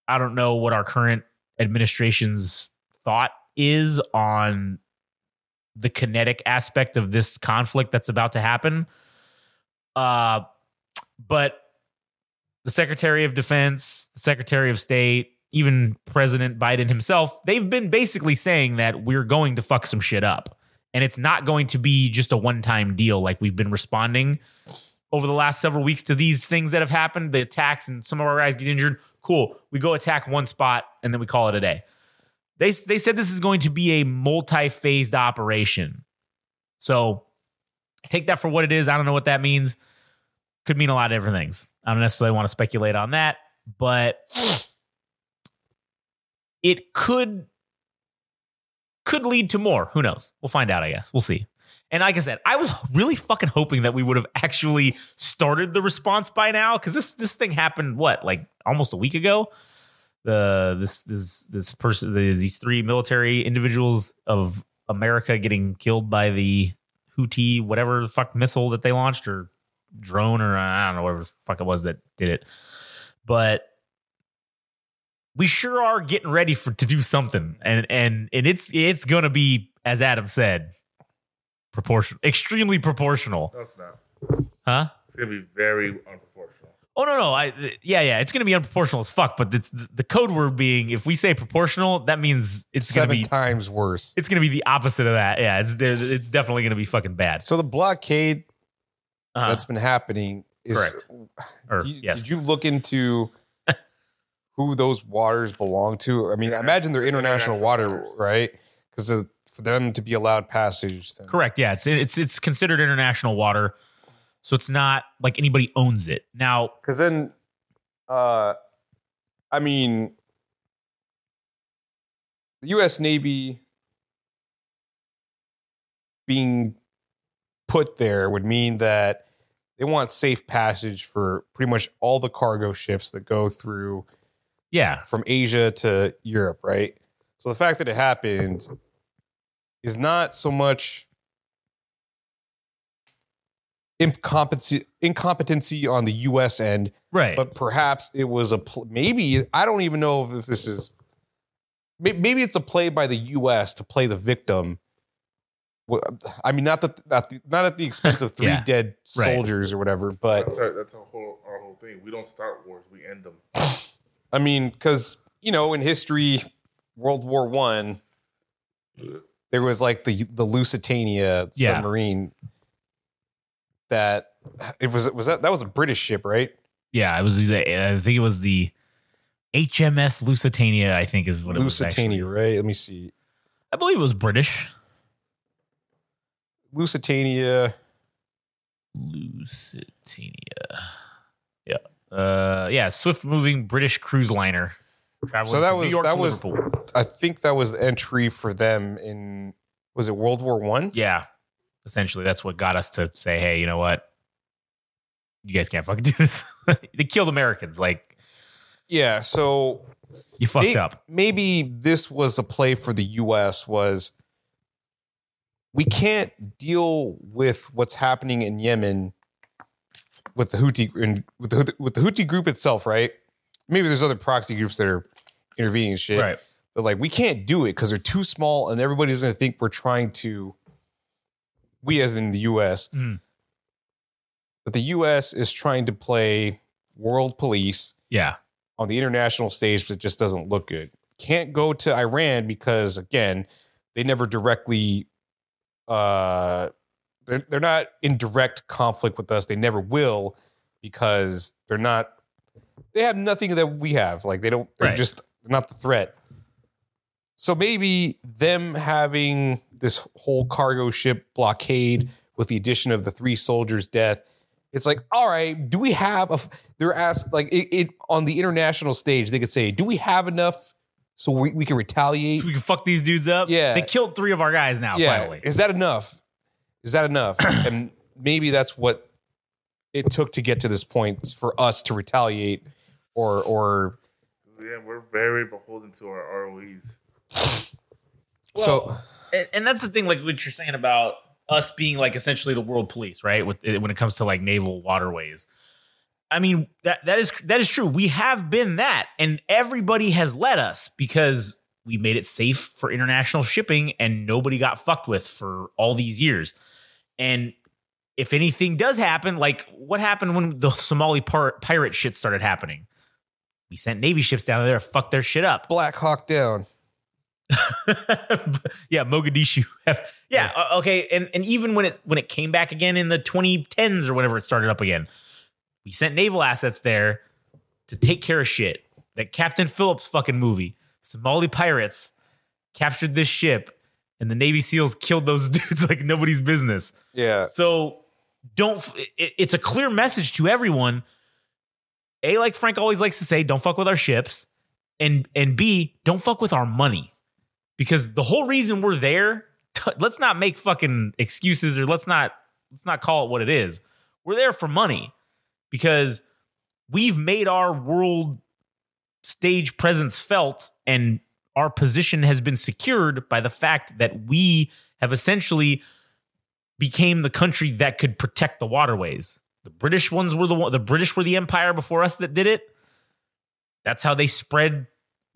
I don't know what our current administration's thought is on the kinetic aspect of this conflict that's about to happen. Uh, but the Secretary of Defense, the Secretary of State, even President Biden himself, they've been basically saying that we're going to fuck some shit up. And it's not going to be just a one time deal like we've been responding over the last several weeks to these things that have happened, the attacks, and some of our guys get injured. Cool. We go attack one spot and then we call it a day. They, they said this is going to be a multi phased operation. So take that for what it is. I don't know what that means. Could mean a lot of different things. I don't necessarily want to speculate on that, but it could could lead to more. Who knows? We'll find out, I guess. We'll see. And like I said, I was really fucking hoping that we would have actually started the response by now because this this thing happened what like almost a week ago. The this this this person these three military individuals of America getting killed by the Houthi whatever the fuck missile that they launched or drone or I don't know whatever the fuck it was that did it, but we sure are getting ready for to do something and and and it's it's gonna be as Adam said proportional extremely proportional No, it's not. huh It's gonna be very unproportional. Oh no no I yeah yeah it's gonna be unproportional as fuck but it's the, the code word being if we say proportional that means it's gonna Seven be times worse. it's gonna be the opposite of that yeah it's it's definitely gonna be fucking bad So the blockade uh, that's been happening is. Correct. or, Do you- yes Did you look into who those waters belong to? I mean, I imagine they're international water, right? Because for them to be allowed passage, then Correct. Yeah, it's it's it's considered international water, so it's not like anybody owns it. Now, because then uh i mean the us navy being put there would mean that they want safe passage for pretty much all the cargo ships that go through yeah, from asia to europe right so the fact that it happened is not so much incompetency incompetency on the us end right. but perhaps it was a pl- maybe I don't even know if this is maybe it's a play by the U.S. to play the victim. I mean, not that not, the, not at the expense of three Yeah. dead Right. soldiers or whatever, but That's our, that's a whole our whole thing. We don't start wars, we end them. I mean, because you know, in history, World War One, there was like the the Lusitania Yeah. submarine that it was was that that was a British ship, right? yeah, it was. I think it was the HMS Lusitania. I think is what it was. Lusitania, right? Let me see. I believe it was British. Lusitania. Lusitania. Yeah. Uh, yeah, swift moving British cruise liner. Traveling So that was- that to was- Liverpool. I think that was the entry for them in was it World War One? Yeah. Essentially, that's what got us to say, hey, you know what? You guys can't fucking do this. they killed Americans. Like, Yeah. So you fucked may- up. maybe this was a play for the U.S. Was we can't deal with what's happening in Yemen with the Houthi and with the with the Houthi group itself, right? Maybe there's other proxy groups that are intervening and shit, Right. But like we can't do it because they're too small, and everybody's gonna think we're trying to. We, as in the U.S., Mm. that the U.S. is trying to play world police Yeah. on the international stage, but it just doesn't look good. Can't go to Iran because again, they never directly uh they're they're not in direct conflict with us. They never will because they're not they have nothing that we have. Like they don't they're Right. just not the threat. So maybe them having this whole cargo ship blockade with the addition of the three soldiers' death, it's like, all right, do we have a? They're asked like it, it on the international stage. They could say, do we have enough so we, we can retaliate? So we can fuck these dudes up. Yeah. They killed three of our guys now, yeah, finally. is that enough? Is that enough? and maybe that's what it took to get to this point for us to retaliate or or Yeah, we're very beholden to our ROEs. So and, that's the thing, like what you're saying about us being like essentially the world police, right? With eh, when it comes to like naval waterways. I mean that that is that is true. We have been that, and everybody has let us because we made it safe for international shipping, and nobody got fucked with for all these years. And if anything does happen, like what happened when the Somali par- pirate shit started happening, we sent Navy ships down there to fuck their shit up. Black Hawk down. yeah, Mogadishu. yeah, uh, okay, and and even when it when it came back again in the 2010s or whenever it started up again, we sent naval assets there to take care of shit. That Captain Phillips fucking movie, Somali pirates captured this ship, and the Navy SEALs killed those dudes like nobody's business. Yeah. So don't. It, it's a clear message to everyone. A, like Frank always likes to say, don't fuck with our ships, and and B, don't fuck with our money, because the whole reason we're there. T- let's not make fucking excuses, or let's not let's not call it what it is. We're there for money, because we've made our world stage presence felt, and our position has been secured by the fact that we have essentially became the country that could protect the waterways. The British ones were the the British were the empire before us that did it. That's how they spread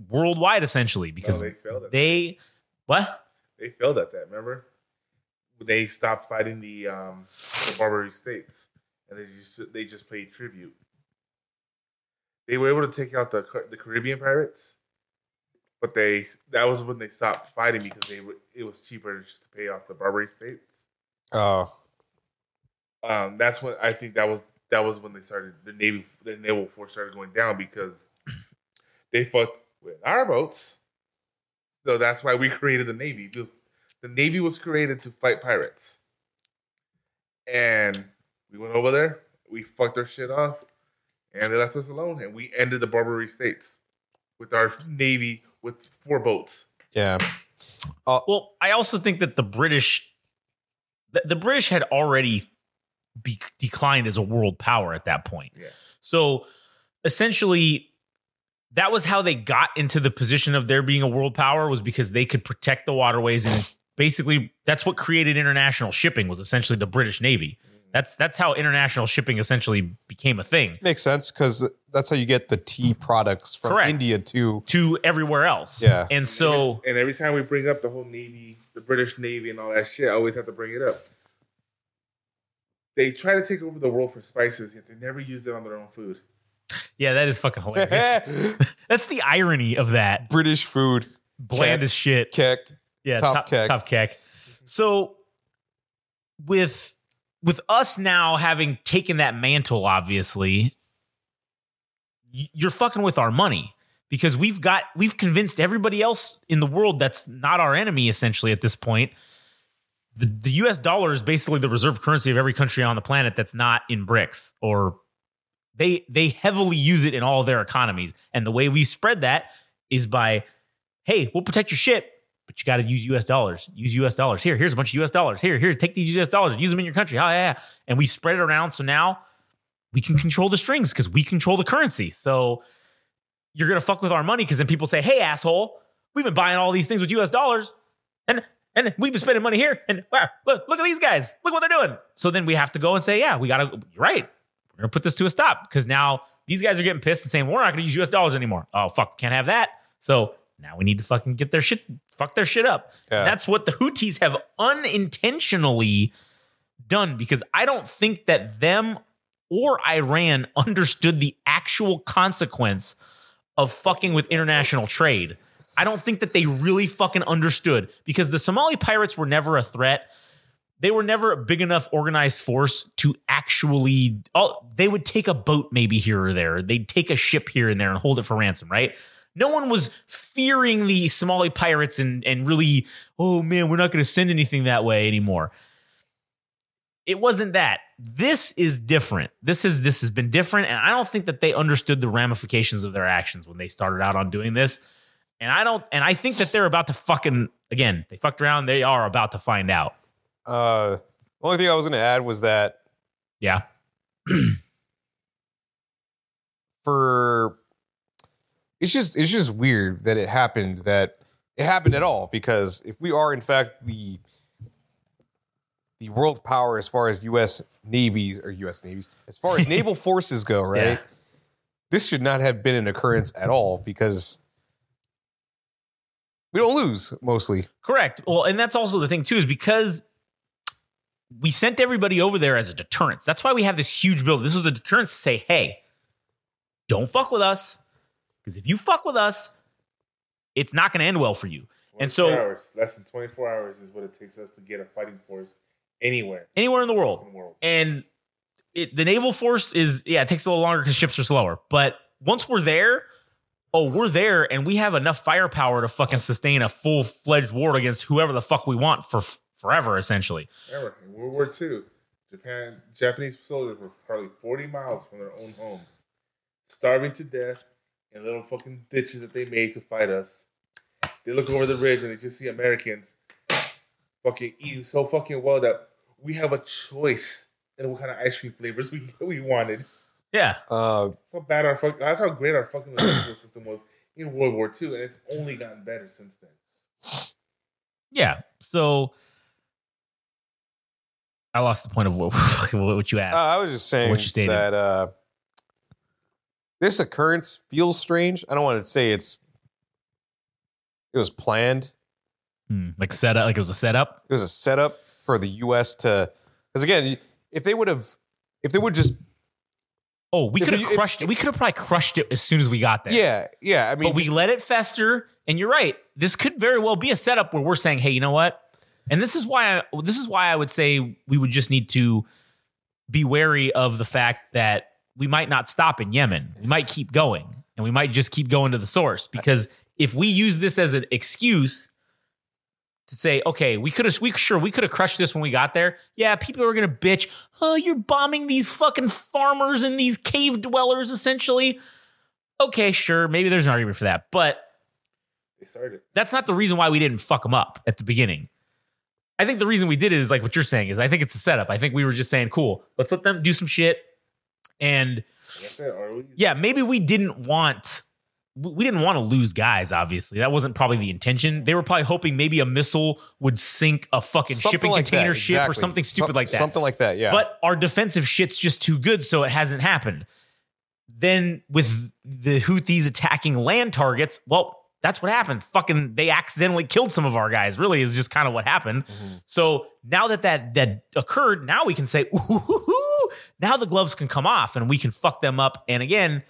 worldwide essentially because No, they failed at they what? They failed at that. Remember, they stopped fighting the um, the Barbary states, and they just they just paid tribute. They were able to take out the the Caribbean pirates, but they that was when they stopped fighting because they it was cheaper just to pay off the Barbary states. Oh. Um, that's when I think that was that was when they started the navy the naval force started going down because they fought with our boats. So that's why we created the navy. Because the navy was created to fight pirates, and we went over there. We fucked their shit off, and they left us alone. And we ended the Barbary states with our navy with four boats. Yeah. Uh, well, I also think that the British the, the British had already be, declined as a world power at that point. Yeah. So essentially, that was how they got into the position of there being a world power was because they could protect the waterways and basically that's what created international shipping was essentially the British Navy. That's that's how international shipping essentially became a thing Makes sense because that's how you get the tea products from Correct. India to to everywhere else. Yeah. And so and every time we bring up the whole navy, the British Navy, and all that shit, I always have to bring it up. They try to take over the world for spices, yet they never used it on their own food. Yeah, that is fucking hilarious. that's the irony of that. British food. Bland Keck. as shit. Keck. Yeah, Top top, keck. top keck. So with with us now having taken that mantle, obviously, you're fucking with our money because we've got we've convinced everybody else in the world that's not our enemy essentially at this point. The, the US dollar is basically the reserve currency of every country on the planet that's not in BRICS or they they heavily use it in all their economies. And the way we spread that is by, hey, we'll protect your ship, but you got to use US dollars. Use US dollars. Here, here's a bunch of US dollars. Here, here, take these US dollars use them in your country. Oh, yeah, yeah. And we spread it around. So now we can control the strings because we control the currency. So you're gonna fuck with our money because then people say, hey, asshole, we've been buying all these things with US dollars. And and we've been spending money here. And wow, look, look at these guys. Look what they're doing. So then we have to go and say, yeah, we gotta, you're right. We're gonna put this to a stop because now these guys are getting pissed and saying, we're not gonna use US dollars anymore. Oh, fuck, can't have that. So now we need to fucking get their shit, fuck their shit up. Yeah. That's what the Houthis have unintentionally done because I don't think that them or Iran understood the actual consequence of fucking with international trade. I don't think that they really fucking understood because the Somali pirates were never a threat. They were never a big enough organized force to actually. Oh, they would take a boat maybe here or there. They'd take a ship here and there and hold it for ransom, right? No one was fearing the Somali pirates and and really, oh man, we're not going to send anything that way anymore. It wasn't that. This is different. This is this has been different, and I don't think that they understood the ramifications of their actions when they started out on doing this. And I don't, and I think that they're about to fucking again. They fucked around. They are about to find out. Uh, only thing I was going to add was that Yeah. for it's just it's just weird that it happened that it happened at all because if we are in fact the the world power as far as U.S. navies or U.S. navies as far as naval forces go, right? Yeah. This should not have been an occurrence at all because we don't lose mostly. Correct. Well, and that's also the thing too, is because we sent everybody over there as a deterrence. That's why we have this huge build. This was a deterrence to say, hey, don't fuck with us. Because if you fuck with us, it's not going to end well for you. And so hours, less than 24 hours is what it takes us to get a fighting force anywhere anywhere in the world. in the world. And it, the naval force is, yeah, it takes a little longer because ships are slower. But once we're there, oh, we're there and we have enough firepower to fucking sustain a full fledged war against whoever the fuck we want for forever, essentially. Remember, in World War II, Japan, Japanese soldiers were probably 40 miles from their own homes, starving to death in little fucking ditches that they made to fight us. They look over the ridge and they just see Americans fucking eating so fucking well that we have a choice in what kind of ice cream flavors we we wanted. Yeah. Uh, That's how bad our fuck, that's how great our fucking logistical system was in World War II, and it's only gotten better since then. Yeah. So I lost the point of what, what you Uh, asked. I was just saying What you stated. that uh, this occurrence feels strange. I don't want to say it's it was planned. Hmm, like setup, like it was a setup. It was a setup for the U.S. to because again, if they would have, if they would just Oh, we could have you- if- crushed it. We could have probably crushed it as soon as we got there. yeah, yeah. I mean, but we let it fester. And you're right. This could very well be a setup where we're saying, "Hey, you know what?" And this is why I, this is why I would say we would just need to be wary of the fact that we might not stop in Yemen. We might keep going, and we might just keep going to the source because if we use this as an excuse to say, okay, we could have, we sure we could have crushed this when we got there. Yeah, people are gonna bitch. Oh, you're bombing these fucking farmers and these cave dwellers, essentially. Okay, sure, maybe there's an argument for that, but They started. that's not the reason why we didn't fuck them up at the beginning. I think the reason we did it is like what you're saying is I think it's a setup. I think we were just saying, cool, let's let them do some shit. And That's it. Or we, yeah, maybe we didn't want we didn't want to lose guys, obviously. That wasn't probably the intention. They were probably hoping maybe a missile would sink a fucking something shipping like that, container ship or something stupid Some- like that. Something like that. Yeah. But our defensive shit's just too good, so it hasn't happened. Then with the Houthis attacking land targets, well, that's what happened. Fucking, they accidentally killed some of our guys. Really, is just kind of what happened. Mm-hmm. So now that that that occurred, now we can say, ooh, now the gloves can come off and we can fuck them up. And again,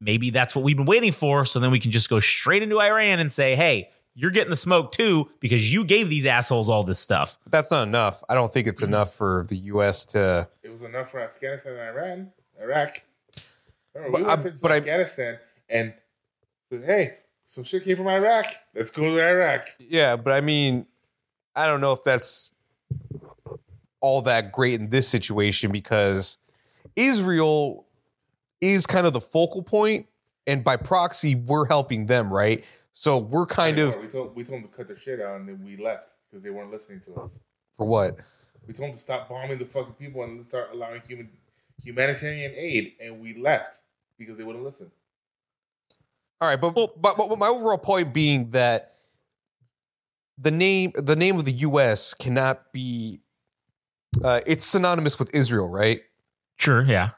maybe that's what we've been waiting for. So then we can just go straight into Iran and say, hey. You're getting the smoke too because you gave these assholes all this stuff. But that's not enough. I don't think it's mm-hmm. enough for the U.S. to. it was enough for Afghanistan and Iran, Iraq. Remember, But we I- went into but I- Afghanistan and said, "Hey, some shit came from Iraq. Let's go to Iraq." Yeah, but I mean, I don't know if that's all that great in this situation because Israel is kind of the focal point, and by proxy, we're helping them, right? So we're kind of we told we told them to cut their shit out, and then we left because they weren't listening to us. for what? We told them to stop bombing the fucking people and start allowing human humanitarian aid, and we left because they wouldn't listen. All right, but, but but my overall point being that the name the name of the U.S. cannot be uh, it's synonymous with Israel, right? Sure, yeah.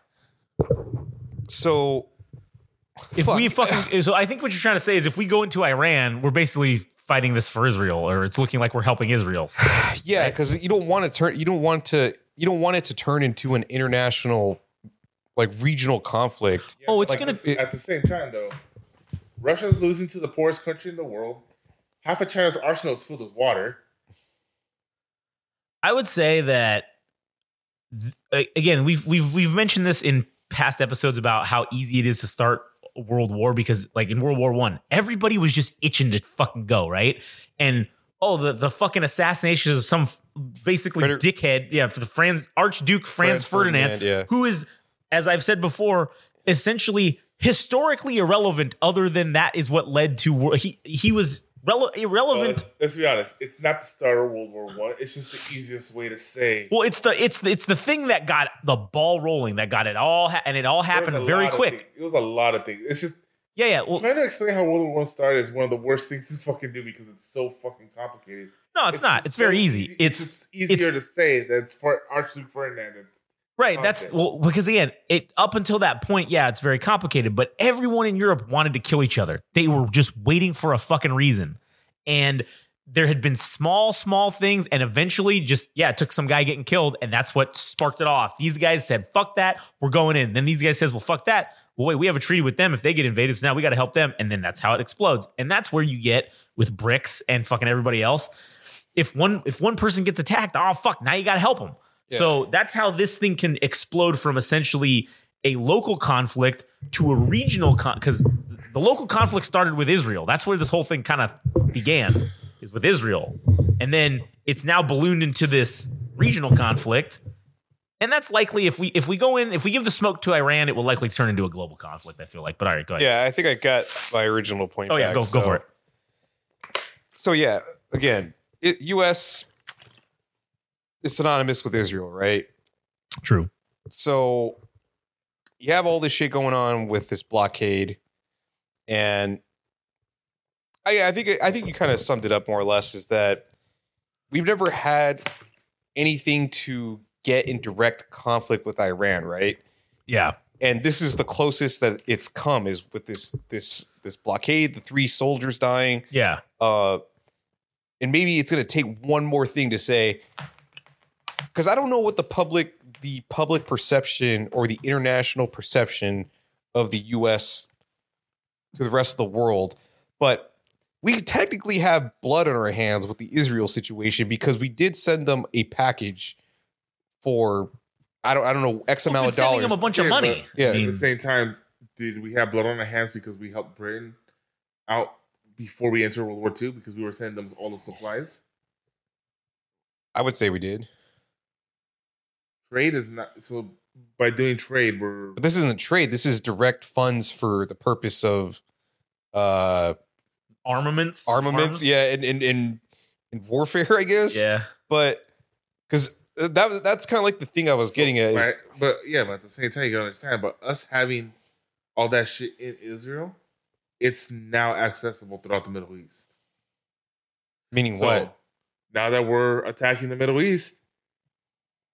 So If we fucking so I think what you're trying to say is if we go into Iran, we're basically fighting this for Israel, or it's looking like we're helping Israel. yeah, because you don't want to turn you don't want to you don't want it to turn into an international like regional conflict. Yeah, Oh, it's like gonna- this- at the same time though. Russia's losing to the poorest country in the world. Half of China's arsenal is filled with water. I would say that th- again, we've we've we've mentioned this in past episodes about how easy it is to start a world war because like in World War 1, everybody was just itching to fucking go, right? And oh, the the fucking assassinations of some f- basically Freder- dickhead, yeah, for the Franz Archduke Franz, Franz Ferdinand, Ferdinand, yeah. who is as I've said before, essentially historically irrelevant other than that is what led to war. He he was Rele- Well, irrelevant. let's, let's be honest. It's not the start of World War One. It's just the easiest way to say. Well, it's the it's the, it's the thing that got the ball rolling, that got it all, ha- and it all happened very quick. It was a lot of things. It's just Yeah, yeah. Well, trying to explain how World War One started is one of the worst things to fucking do because it's so fucking complicated. no, it's, not. just It's very so easy. It's just easier to say than for Archduke Ferdinand. Right. That's well because again, it up until that point, yeah, it's very complicated. But everyone in Europe wanted to kill each other. They were just waiting for a fucking reason, and there had been small, small things, and eventually, just yeah, it took some guy getting killed, and that's what sparked it off. These guys said, "Fuck that, we're going in." Then these guys says, "Well, fuck that." Well, wait, we have a treaty with them. If they get invaded, so now we got to help them, and then that's how it explodes. And that's where you get with BRICS and fucking everybody else. If one if one person gets attacked, oh fuck, now you got to help them. So that's how this thing can explode from essentially a local conflict to a regional con because the local conflict started with Israel. That's where this whole thing kind of began, is with Israel. And then it's now ballooned into this regional conflict. And that's likely if we if we go in, if we give the smoke to Iran, it will likely turn into a global conflict, I feel like. But all right, go ahead. Yeah, I think I got my original point. Oh yeah, back, go go so- for it. So yeah, again, it, U.S. is synonymous with Israel, right? True. So you have all this shit going on with this blockade, and I, I think I think you kind of summed it up more or less. Is that we've never had anything to get in direct conflict with Iran, right? Yeah. and this is the closest that it's come is with this this this blockade the three soldiers dying Yeah. uh and maybe it's going to take one more thing to say cuz i don't know what the public the public perception or the international perception of the US to the rest of the world but we technically have blood on our hands with the Israel situation because we did send them a package for I don't I don't know X We've amount been of sending dollars. them a bunch of money. yeah, I At the same time, did we have blood on our hands because we helped Britain out before we entered World War II because we were sending them all the supplies? I would say we did. Trade is not so. By doing trade, we're But this isn't trade. This is direct funds for the purpose of uh armaments. armaments. Arms? Yeah, and in in in warfare, I guess. Yeah. But because that was that's kind of like the thing I was getting at. Is, but yeah, but at the same time, you gotta understand. But us having all that shit in Israel, it's now accessible throughout the Middle East. meaning So what? now that we're attacking the Middle East,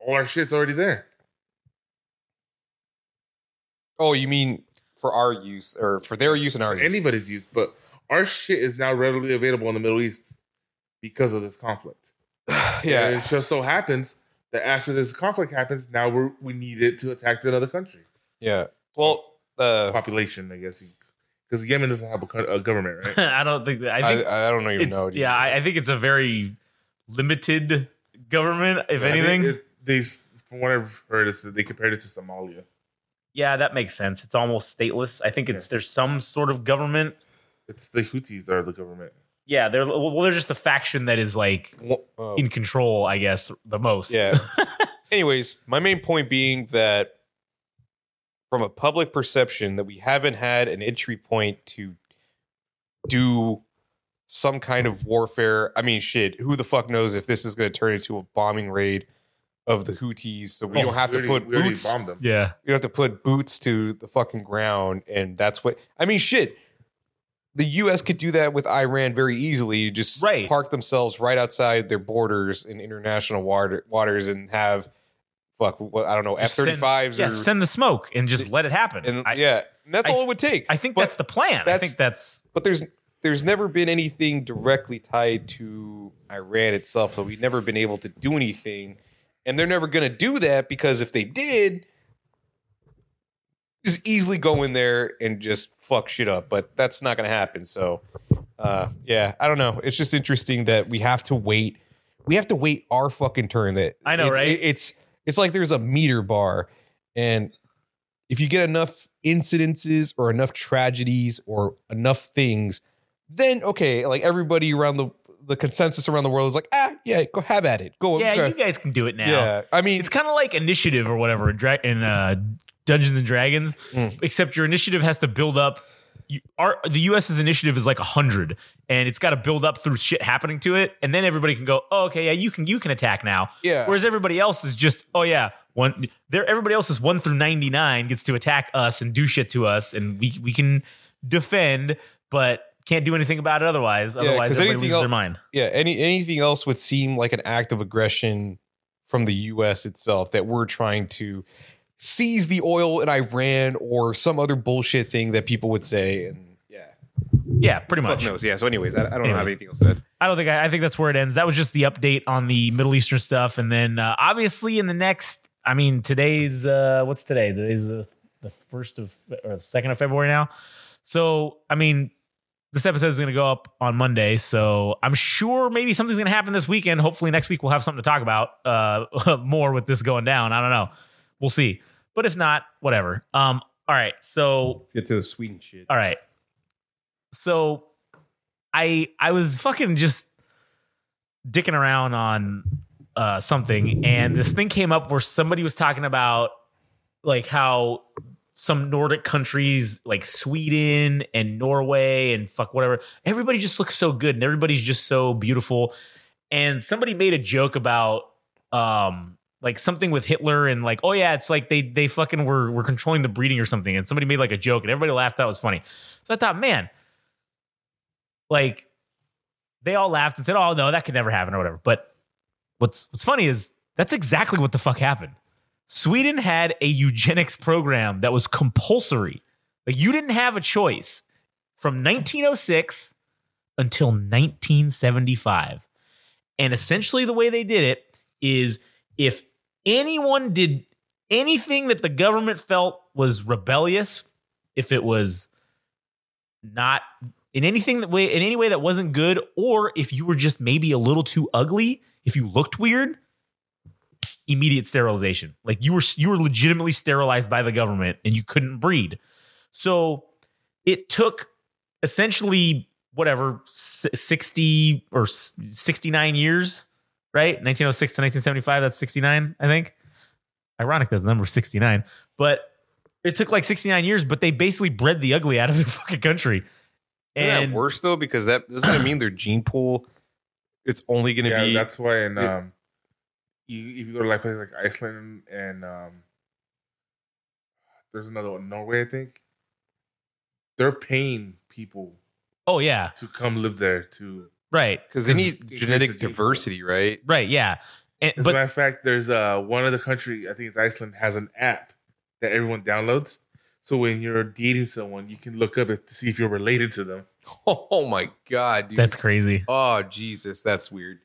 all our shit's already there. Oh, you mean for our use or for their use and our use? anybody's use, but our shit is now readily available in the Middle East because of this conflict. And yeah. it just so happens that after this conflict happens, now we're, we need it to attack another country. Yeah. Well, uh, Population, I guess. Because Yemen doesn't have a, a government, right? I don't think that. I think I, I don't even know. yeah, I, I think it's a very limited government, if I think anything. it- they, from what I've heard, is that they compared it to Somalia. yeah, that makes sense. It's almost stateless. I think it's there's some sort of government. It's the Houthis that are the government. Yeah, they're well, they're just the faction that is like Wha- uh, in control, I guess, the most. Yeah. Anyways, my main point being that from a public perception that we haven't had an entry point to do some kind of warfare. I mean, shit, who the fuck knows if this is going to turn into a bombing raid of the Houthis? So we Oh, don't have to we put already, we already boots. bombed them. yeah. You have to put boots to the fucking ground, and that's what I mean. Shit, the U.S. could do that with Iran very easily. Just Right. park themselves right outside their borders in international water, waters and have fuck. What I don't know, F Just thirty send- Yeah, send the smoke and just let it happen. and I, yeah, and that's I- all it would take. I think But- that's the plan. I that's- think that's but there's there's never been anything directly tied to Iran itself, so we've never been able to do anything, and they're never going to do that because if they did, just easily go in there and just fuck shit up. But that's not going to happen. So, uh, yeah, I don't know. It's just interesting that we have to wait. We have to wait our fucking turn. That I know, it's, right? it- it's it's like there's a meter bar, and if you get enough incidences or enough tragedies or enough things, then okay, like everybody around the the consensus around the world is like, ah, yeah, go have at it. Go, yeah. go. You guys can do it now. yeah. I mean, It's kind of like initiative or whatever in, uh, Dungeons and Dragons, Mm. except your initiative has to build up you, our the U.S.'s initiative is like hundred, and it's got to build up through shit happening to it, and then everybody can go, oh, okay, yeah, you can you can attack now. Yeah. Whereas everybody else is just, oh yeah, one there. Everybody else is one through ninety nine gets to attack us and do shit to us, and we we can defend, but can't do anything about it otherwise. otherwise, everybody anything loses el- their mind. Yeah, any anything else would seem like an act of aggression from the US itself that we're trying to seize the oil in Iran or some other bullshit thing that people would say and yeah. Yeah, pretty much. knows. Yeah, so anyways, I, I don't have Anyways. anything else said. I don't think I, I think that's where it ends. That was just the update on the Middle Eastern stuff, and then uh, obviously in the next, I mean, today's uh, what's today? Today's the the first of or the second of February now. So I mean, this episode is going to go up on Monday, so I'm sure maybe something's going to happen this weekend. Hopefully next week we'll have something to talk about uh, more with this going down. I don't know, we'll see. But if not, whatever. Um, all right, so Let's get to the Sweden shit. all right. So I I was fucking just dicking around on uh something and this thing came up where somebody was talking about like how some Nordic countries like Sweden and Norway and fuck whatever. Everybody just looks so good and everybody's just so beautiful. And somebody made a joke about um like something with Hitler and like oh yeah it's like they they fucking were were controlling the breeding or something. And somebody made like a joke and everybody laughed. That was funny. So I thought man like they all laughed and said oh no that could never happen or whatever. But what's what's funny is that's exactly what the fuck happened Sweden had a eugenics program that was compulsory. Like you didn't have a choice. From 1906 until 1975 and essentially, the way they did it is if anyone did anything that the government felt was rebellious, if it was not in anything that way, in any way that wasn't good, or if you were just maybe a little too ugly, if you looked weird, immediate sterilization. Like you were you were legitimately sterilized by the government and you couldn't breed. So it took essentially whatever 60 or 69 years right 1906 to 1975 that's 69 i think ironic that the number 69 but it took like 69 years but they basically bred the ugly out of their fucking country Isn't and that worse though? Because that doesn't that mean their gene pool it's only gonna yeah, be that's why. In um, you if you go to like places like Iceland and um, there's another one, Norway, I think. They're paying people oh yeah to come live there to. right because they need genetic the gene diversity, right? right yeah and, As a but matter of fact, there's uh one of the country, I think it's Iceland, has an app that everyone downloads. So when you're dating someone, you can look up if, to see if you're related to them. Oh my god, dude. that's crazy oh Jesus, that's weird.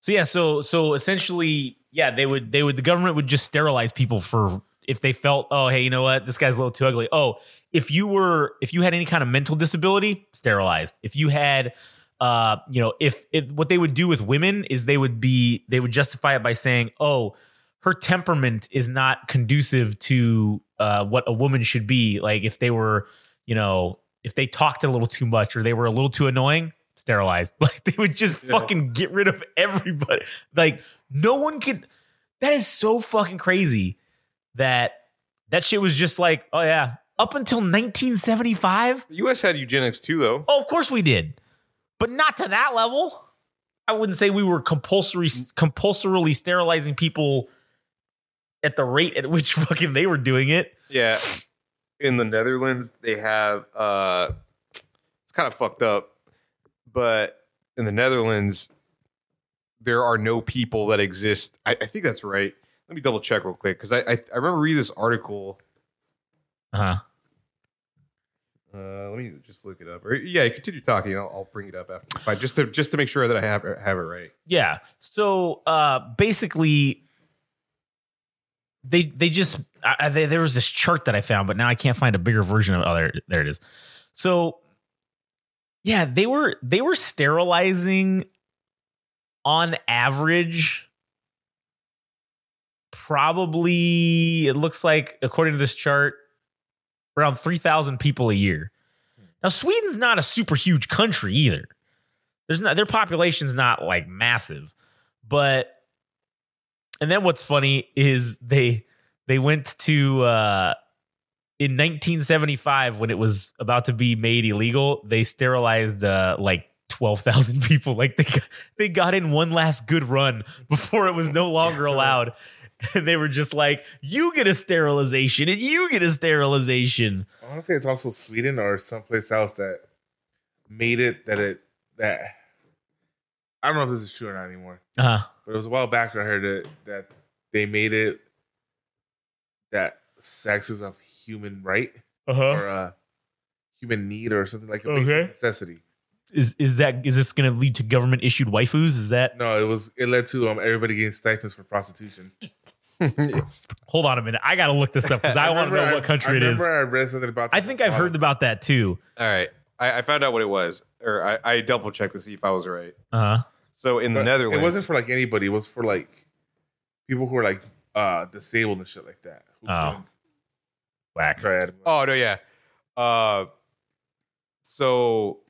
So yeah, so so essentially, yeah, they would they would the government would just sterilize people for if they felt, oh hey, you know what, this guy's a little too ugly. Oh, if you were if you had any kind of mental disability, sterilized. If you had uh, you know, if if what they would do with women is they would be they would justify it by saying, oh, her temperament is not conducive to uh what a woman should be. Like if they were, you know, if they talked a little too much or they were a little too annoying, sterilized. Like they would just Yeah. fucking get rid of everybody. Like no one could. That is so fucking crazy that that shit was just like, oh yeah, up until 1975. The U.S. had eugenics too, though. Oh, of course we did, but not to that level. I wouldn't say we were compulsory compulsorily sterilizing people at the rate at which fucking they were doing it. Yeah. In the Netherlands, they have uh it's kind of fucked up, but in the Netherlands, there are no people that exist. I, I think that's right. Let me double check real quick because I, I I remember reading this article. Uh huh. Uh, let me just look it up. Or, yeah, continue talking. I'll, I'll bring it up after, but just to just to make sure that I have have it right. Yeah. So uh basically they they just I, they, there was this chart that I found, but now I can't find a bigger version of. Oh, there there it is. So yeah, they were they were sterilizing on average probably it looks like according to this chart around 3000 people a year. Now Sweden's not a super huge country either. There's not their population's not like massive, but and then what's funny is they they went to uh in 1975 when it was about to be made illegal, they sterilized uh, like 12,000 people. Like they got, they got in one last good run before it was no longer allowed. And they were just like, "You get a sterilization, and you get a sterilization." I want to say it's also Sweden or someplace else that made it that it that I don't know if this is true or not anymore. Uh, But it was a while back I heard it that they made it that sex is a human right uh-huh. or a human need or something like a Okay. basic necessity. Is is that is this going to lead to government issued waifus? Is that? No, it was it led to um everybody getting stipends for prostitution. Yes. Hold on a minute. I got to look this up because I, want to know I- what country I it is. remember I read something about. I this think a I've heard about that too. All right. I, I found out what it was, or I, I double checked to see if I was right. Uh huh. So in the Netherlands, It wasn't for like anybody. It was for like people who are like uh disabled and shit like that. Who Oh. Whack. Sorry, Adam. Oh no, yeah. Uh, so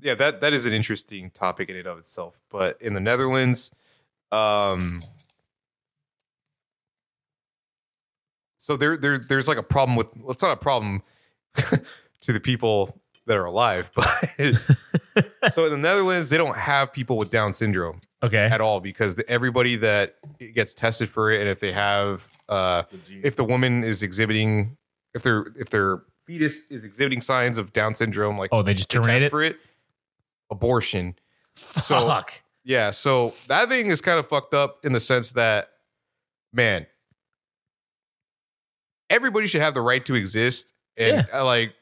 yeah, that that is an interesting topic in and of itself. But in the Netherlands, um, so there there there's like a problem with. Well, it's not a problem to the people that are alive, but so in the Netherlands, they don't have people with Down syndrome Okay. at all because the, everybody that gets tested for it, and if they have uh The if the woman is exhibiting if their if their fetus is exhibiting signs of Down syndrome, like Oh, they just they terminate test it. for it, abortion. So Fuck. yeah, so that thing is kind of fucked up in the sense that, man, everybody should have the right to exist, and uh, like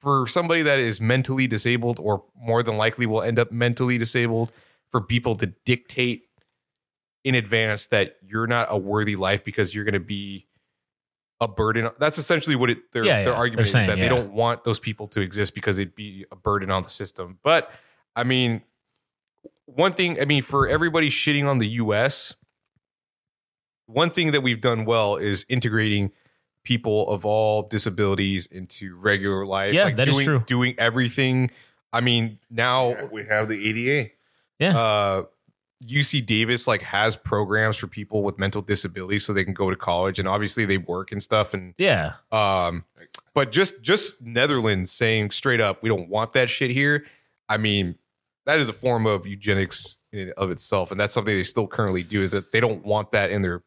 for somebody that is mentally disabled or more than likely will end up mentally disabled, for people to dictate in advance that you're not a worthy life because you're going to be a burden. That's essentially what it, their Yeah, their yeah. argument They're is saying, that yeah. they don't want those people to exist because it'd be a burden on the system. But I mean, one thing, I mean, for everybody shitting on the US, one thing that we've done well is integrating people of all disabilities into regular life. Yeah, that is doing, true. Doing everything. I mean, now Yeah, we have the ADA. Uh UC Davis like has programs for people with mental disabilities so they can go to college and obviously they work and stuff and Yeah. um but just just Netherlands saying straight up we don't want that shit here. I mean, that is a form of eugenics in of itself and that's something they still currently do is that they don't want that in their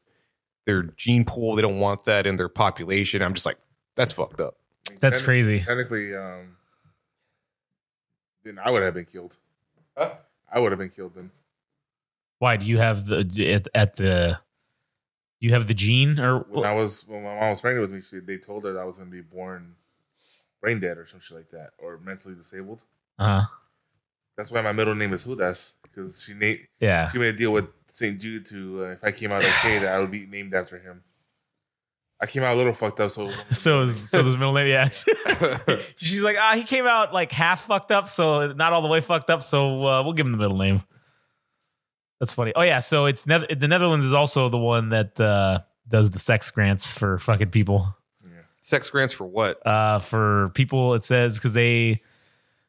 their gene pool, they don't want that in their population. I'm just like that's fucked up. I mean, That's techni- crazy. Technically, um, then I would have been killed. I would have been killed then. Why do you have the at, at the? You have the gene or? When I was when my mom was pregnant with me, she, they told her that I was going to be born brain dead or some shit like that, or mentally disabled. Uh, That's why my middle name is Judas because she na- yeah. she made a deal with St. Jude to uh, if I came out okay that I would be named after him. I came out a little fucked up, so So is- so this middle name, yeah. She's like, ah, he came out like half fucked up, so not all the way fucked up. So uh, we'll give him the middle name. That's funny. Oh yeah, so it's Neth- the Netherlands is also the one that uh, does the sex grants for fucking people. Sex grants for what? Uh, for people, it says because they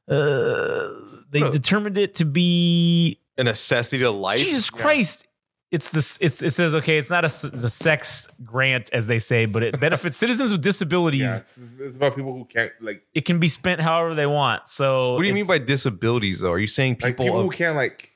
uh, they Huh. determined it to be A necessity to life. Jesus Christ. It's this. It's it says okay. It's not a, s- it's a sex grant as they say, but it benefits citizens with disabilities. yeah, it's, it's about people who can't like It can be spent however they want. So What do you mean by disabilities though? Are you saying like people, people who can't like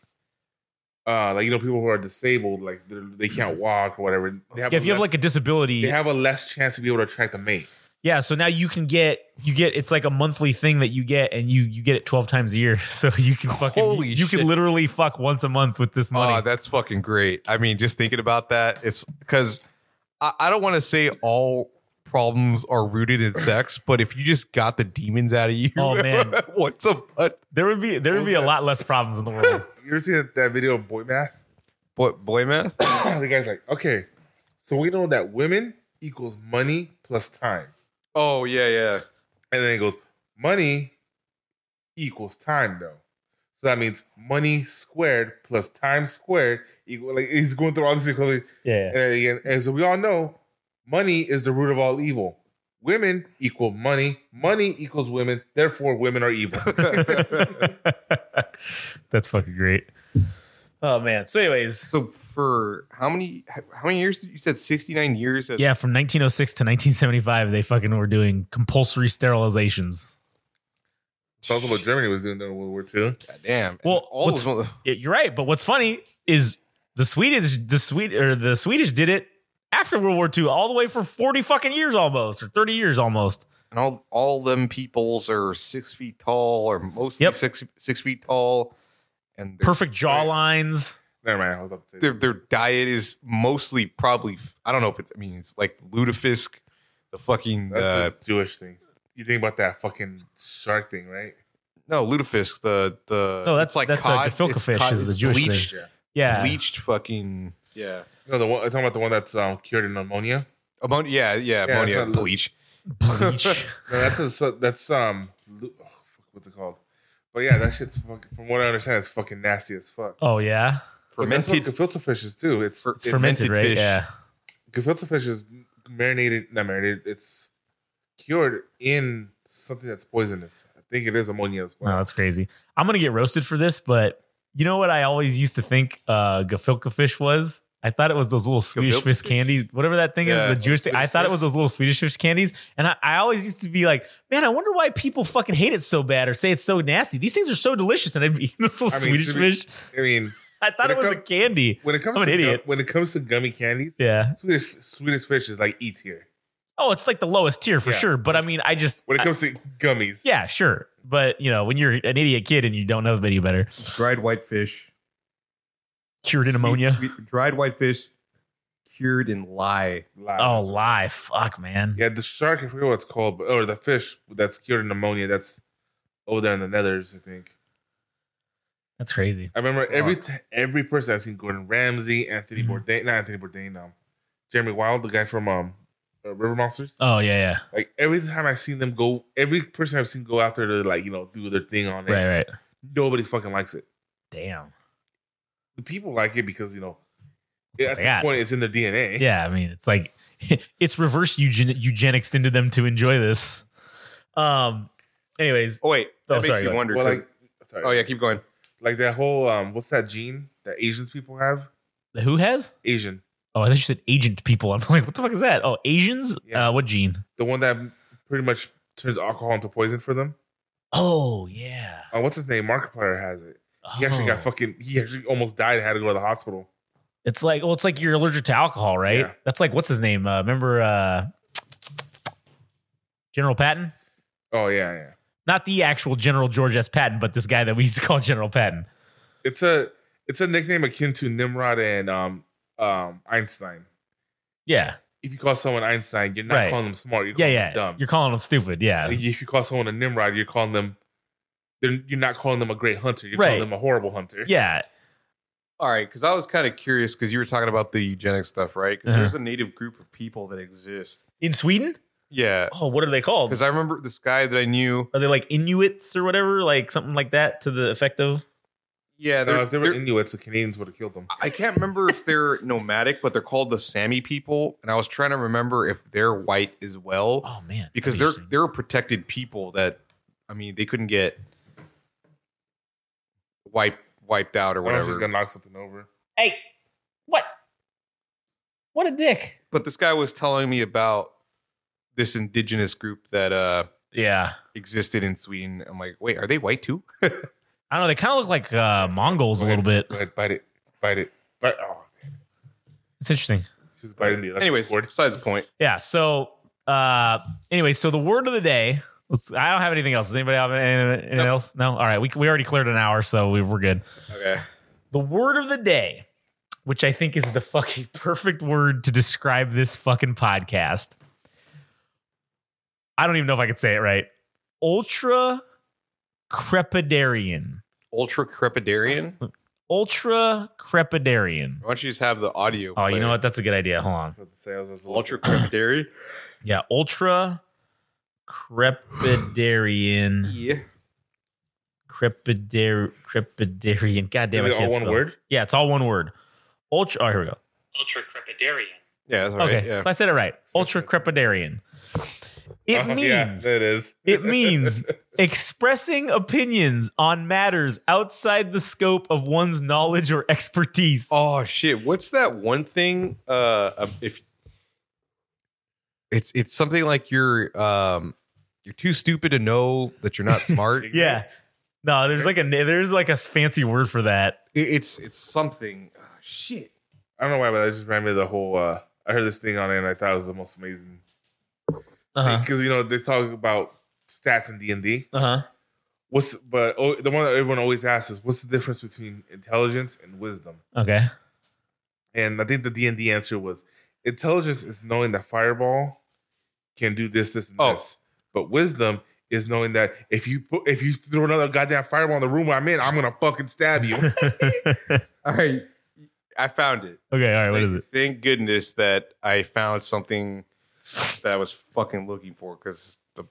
uh like you know people who are disabled like they're, can't walk or whatever they have Yeah, if you have less- like a disability, they have a less chance to be able to attract a mate yeah. So now you can get you get it's like a monthly thing that you get, and you you get it twelve times a year. So you can fucking Holy you shit. can literally fuck once a month with this money. Oh, that's fucking great. I mean, just thinking about that, it's because I, I don't want to say all problems are rooted in sex, but if you just got the demons out of you, Oh, man. what's a butt? there would be there would be a oh, lot less problems in the world. you ever see that, that video of boy math Boy, boy math? the guy's like okay so we know that women equals money plus time Oh yeah, yeah. and then it goes money equals time though so that means money squared plus time squared equal like he's going through all this equality Yeah. And again, and so we all know money is the root of all evil. Women equal money. Money equals women. Therefore, women are evil. That's fucking great. Oh man. So, anyways, So for how many how many years did you said 69 years at yeah, from 1906 to 1975, they fucking were doing compulsory sterilizations. Sounds like what Germany was doing during World War II. God damn. Well, all what's- those Yeah, You're right, but what's funny is the Swedish, the Swede or the Swedish did it after World War II, all the way for 40 fucking years almost, or 30 years almost. and all all them peoples are six feet tall or mostly Yep. six six feet tall and Perfect jaw lines. Never mind. I was about to say their their diet is mostly probably I don't know if it's I mean it's like lutefisk the fucking that's uh, the Jewish thing. You think about that fucking shark thing, right? no lutefisk the the No, that's- like that's a cod, gefilte it's fish cod- is the it's Jewish thing. bleached, Yeah. bleached fucking yeah No, the one I'm talking about the one that's um, cured in ammonia. ammonia yeah yeah Yeah, ammonia it's not- bleach Bleach. No, that's a, that's um, lu- oh, fuck, what's it called? But yeah, that shit's fucking. From what I understand, it's fucking nasty as fuck. oh, yeah. But that's what fermented gefilte fish is too. It's For- It's fermented, right? fish. Yeah. gefilte fish is marinated, not marinated. It's cured in something that's poisonous. I think it is ammonia as well. No, that's crazy. I'm gonna get roasted for this, but you know what I always used to think uh gefilte fish was? I thought it was those little Swedish fish fish? candies, whatever that thing Yeah, is, the Jewish thing. I thought it was those little Swedish fish candies, and I, I always used to be like, man, I wonder why people fucking hate it so bad or say it's so nasty. These things are so delicious, and I'd be eating this little I mean, Swedish to be- fish. I mean, I thought it it was a candy. when it comes I'm an to idiot. Gum, when it comes to gummy candies, Yeah. Swedish Swedish fish is like E tier. Oh, it's like the lowest tier for Yeah. sure. But I mean, I just When it I- comes to gummies, yeah, sure. But you know, when you're an idiot kid and you don't know any better, dried whitefish, cured in ammonia. sweet- sweet- dried whitefish, cured in lye. live. Oh, lie. Fuck, man. yeah, the shark. I forget what it's called, but, or the fish that's cured in ammonia. That's over there in the Nethers, I think. That's crazy. I remember every t- every person I've seen Gordon Ramsay, Anthony Mhm. Bourdain, not Anthony Bourdain, um, Jeremy Wild, the guy from um, uh, River Monsters. Oh yeah, yeah. Like every time I've seen them go, every person I've seen go out there to like you know do their thing on it, Right, right. nobody fucking likes it. Damn. The people like it because you know That's at they this got. point it's in their DNA. Yeah, I mean, it's like it's reverse eugen- eugenics into them to enjoy this. Um. Anyways, oh wait that Oh, makes sorry, me wonder Well, 'cause- like sorry. oh yeah keep going like that whole um, what's that gene that Asians people have? who has? Asian, Oh, I thought you said agent people. I'm like, what the fuck is that? Oh, Asians. Yeah. Uh, what gene? the one that pretty much turns alcohol into poison for them. Oh yeah. Uh, what's his name? Markiplier has it. He actually Oh. got fucking. He actually almost died and had to go to the hospital. It's like, well, it's like you're allergic to alcohol, right? Yeah. That's like, what's his name? Uh, remember uh, General Patton? Oh yeah, yeah. Not the actual General George S. Patton, but this guy that we used to call General Patton. It's a it's a nickname akin to Nimrod and um um Einstein. Yeah. If you call someone Einstein, you're not Right. calling them smart. You're Yeah, calling yeah. them dumb. You're calling him stupid. Yeah. if you call someone a Nimrod, you're calling them. They're, you're not calling them a great hunter. You're Right. calling them a horrible hunter. Yeah. all right because I was kind of curious because you were talking about the eugenic stuff right because Uh-huh. there's a native group of people that exist In Sweden? yeah Oh, what are they called? because I remember this guy that I knew Are they like Inuits or whatever? Like something like that to the effect of? yeah No, they're, if they were they're- Inuits, the Canadians would have killed them. I can't remember if they're nomadic, but they're called the Sami people, and I was trying to remember if they're white as well Oh man, because they're they're a protected people that I mean they couldn't get wiped wiped out or I was just gonna knock something over. hey, what? What a dick! But this guy was telling me about this indigenous group that uh Yeah, existed in Sweden. I'm like, wait, are they white too? I don't know. They kind of look like uh, Mongols a little bit. Go ahead, bite it, bite it, bite. Oh, It's interesting. she's biting the. electrical Anyways, cord. besides the point. Yeah. So, uh, anyway, so the word of the day. Let's, I don't have anything else. Does anybody have anything, anything Nope. else? No. All right. We we already cleared an hour, so we, we're good. Okay. The word of the day, which I think is the fucking perfect word to describe this fucking podcast. I don't even know if I could say it right. Ultra crepidarian. Ultra crepidarian. Ultra crepidarian. Why don't you just have the audio? Oh, you know what? That's a good idea. Hold on. I was about to say, I was about to- Ultra crepidarian. Yeah, ultra crepidarian. yeah. Crepidar crepidarian. God damn Is I it can't all one spell. word? Yeah, it's all one word. Ultra. Oh, here we go. ultra crepidarian. Yeah, that's all right. Okay, Yeah. so I said it right. Ultra crepidarian. It Oh, means yeah, it is. it means expressing opinions on matters outside the scope of one's knowledge or expertise. Oh shit! What's that one thing? Uh, uh, if it's it's something like you're um you're too stupid to know that you're not smart. Yeah. No, there's like a there's like a fancy word for that. It- it's it's something. Oh, shit. I don't know why, but that just reminded me of the whole. Uh, I heard this thing on it, and I thought it was the most amazing Uh because you know they talk about stats in D and D. Uh huh. What's but oh, the one that everyone always asks is what's the difference between intelligence and wisdom? Okay. And I think the D and D answer was intelligence is knowing that fireball can do this, this, and Oh. this, but wisdom is knowing that if you put if you throw another goddamn fireball in the room where I'm in, I'm gonna fucking stab you. All right, I found it. Okay. All right. What Thank, it? thank goodness that I found something that I was fucking looking for because the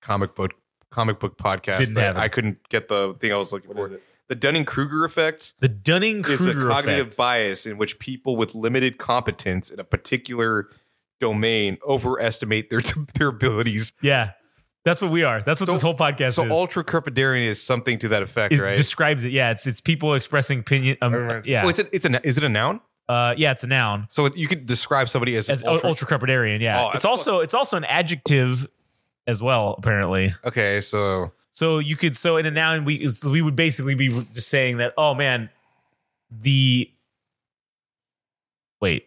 comic book comic book podcast Didn't that have it. I couldn't get the thing I was looking What for. Is it? The Dunning Kruger effect. The Dunning Kruger is a cognitive effect. bias in which people with limited competence in a particular domain overestimate their their abilities. Yeah. That's what we are. That's what So- this whole podcast So is. ultra crepidarian is something to that effect, it right? describes it. Yeah, it's it's people expressing opinion. Um, That yeah, oh, it's a, it's a is it a noun? uh, yeah, it's a noun. So you could describe somebody as, As ultra, ultra, crepidarian. Yeah, Oh, it's that's also it's also an adjective as well. Apparently, Okay, so so you could so in a noun we we would basically be just saying that. Oh man, the wait.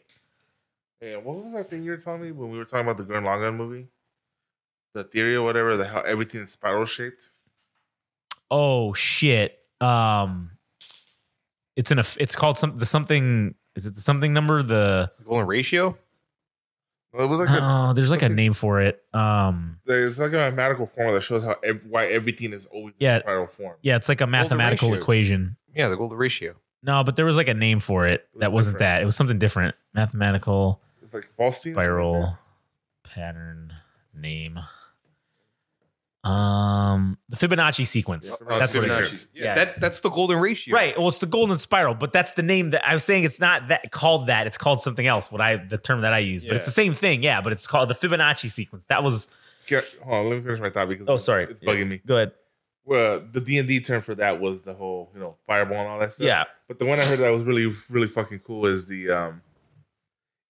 Yeah, what was that thing you were telling me when we were talking about the Gurren Lagann movie? The theory or whatever, the how everything is spiral shaped. Oh shit. Um, it's in a. It's called some the something. Is it the something number? The golden ratio. Well, it was like a, oh, there's like a name for it. Um, it's like a mathematical formula that shows how ev- why everything is always Yeah. in spiral form. yeah, it's like a mathematical equation. Yeah, the golden ratio. No, but there was like a name for it was that wasn't different. that. It was something different. Mathematical It's like Falstein spiral pattern name. Um, the Fibonacci sequence. Yeah, That's what it is. Yeah, Yeah. that that's the golden ratio. Right. Well, it's the golden spiral, but that's the name that I was saying. It's not that called that. It's called something else. What I the term that I use, but it's the same thing. Yeah, but it's called the Fibonacci sequence. That was. Yeah, hold on, let me finish my thought because Oh, sorry. it's bugging me. Go ahead. Well, the D and D term for that was the whole you know fireball and all that stuff. Yeah. But the one I heard that was really really fucking cool is the um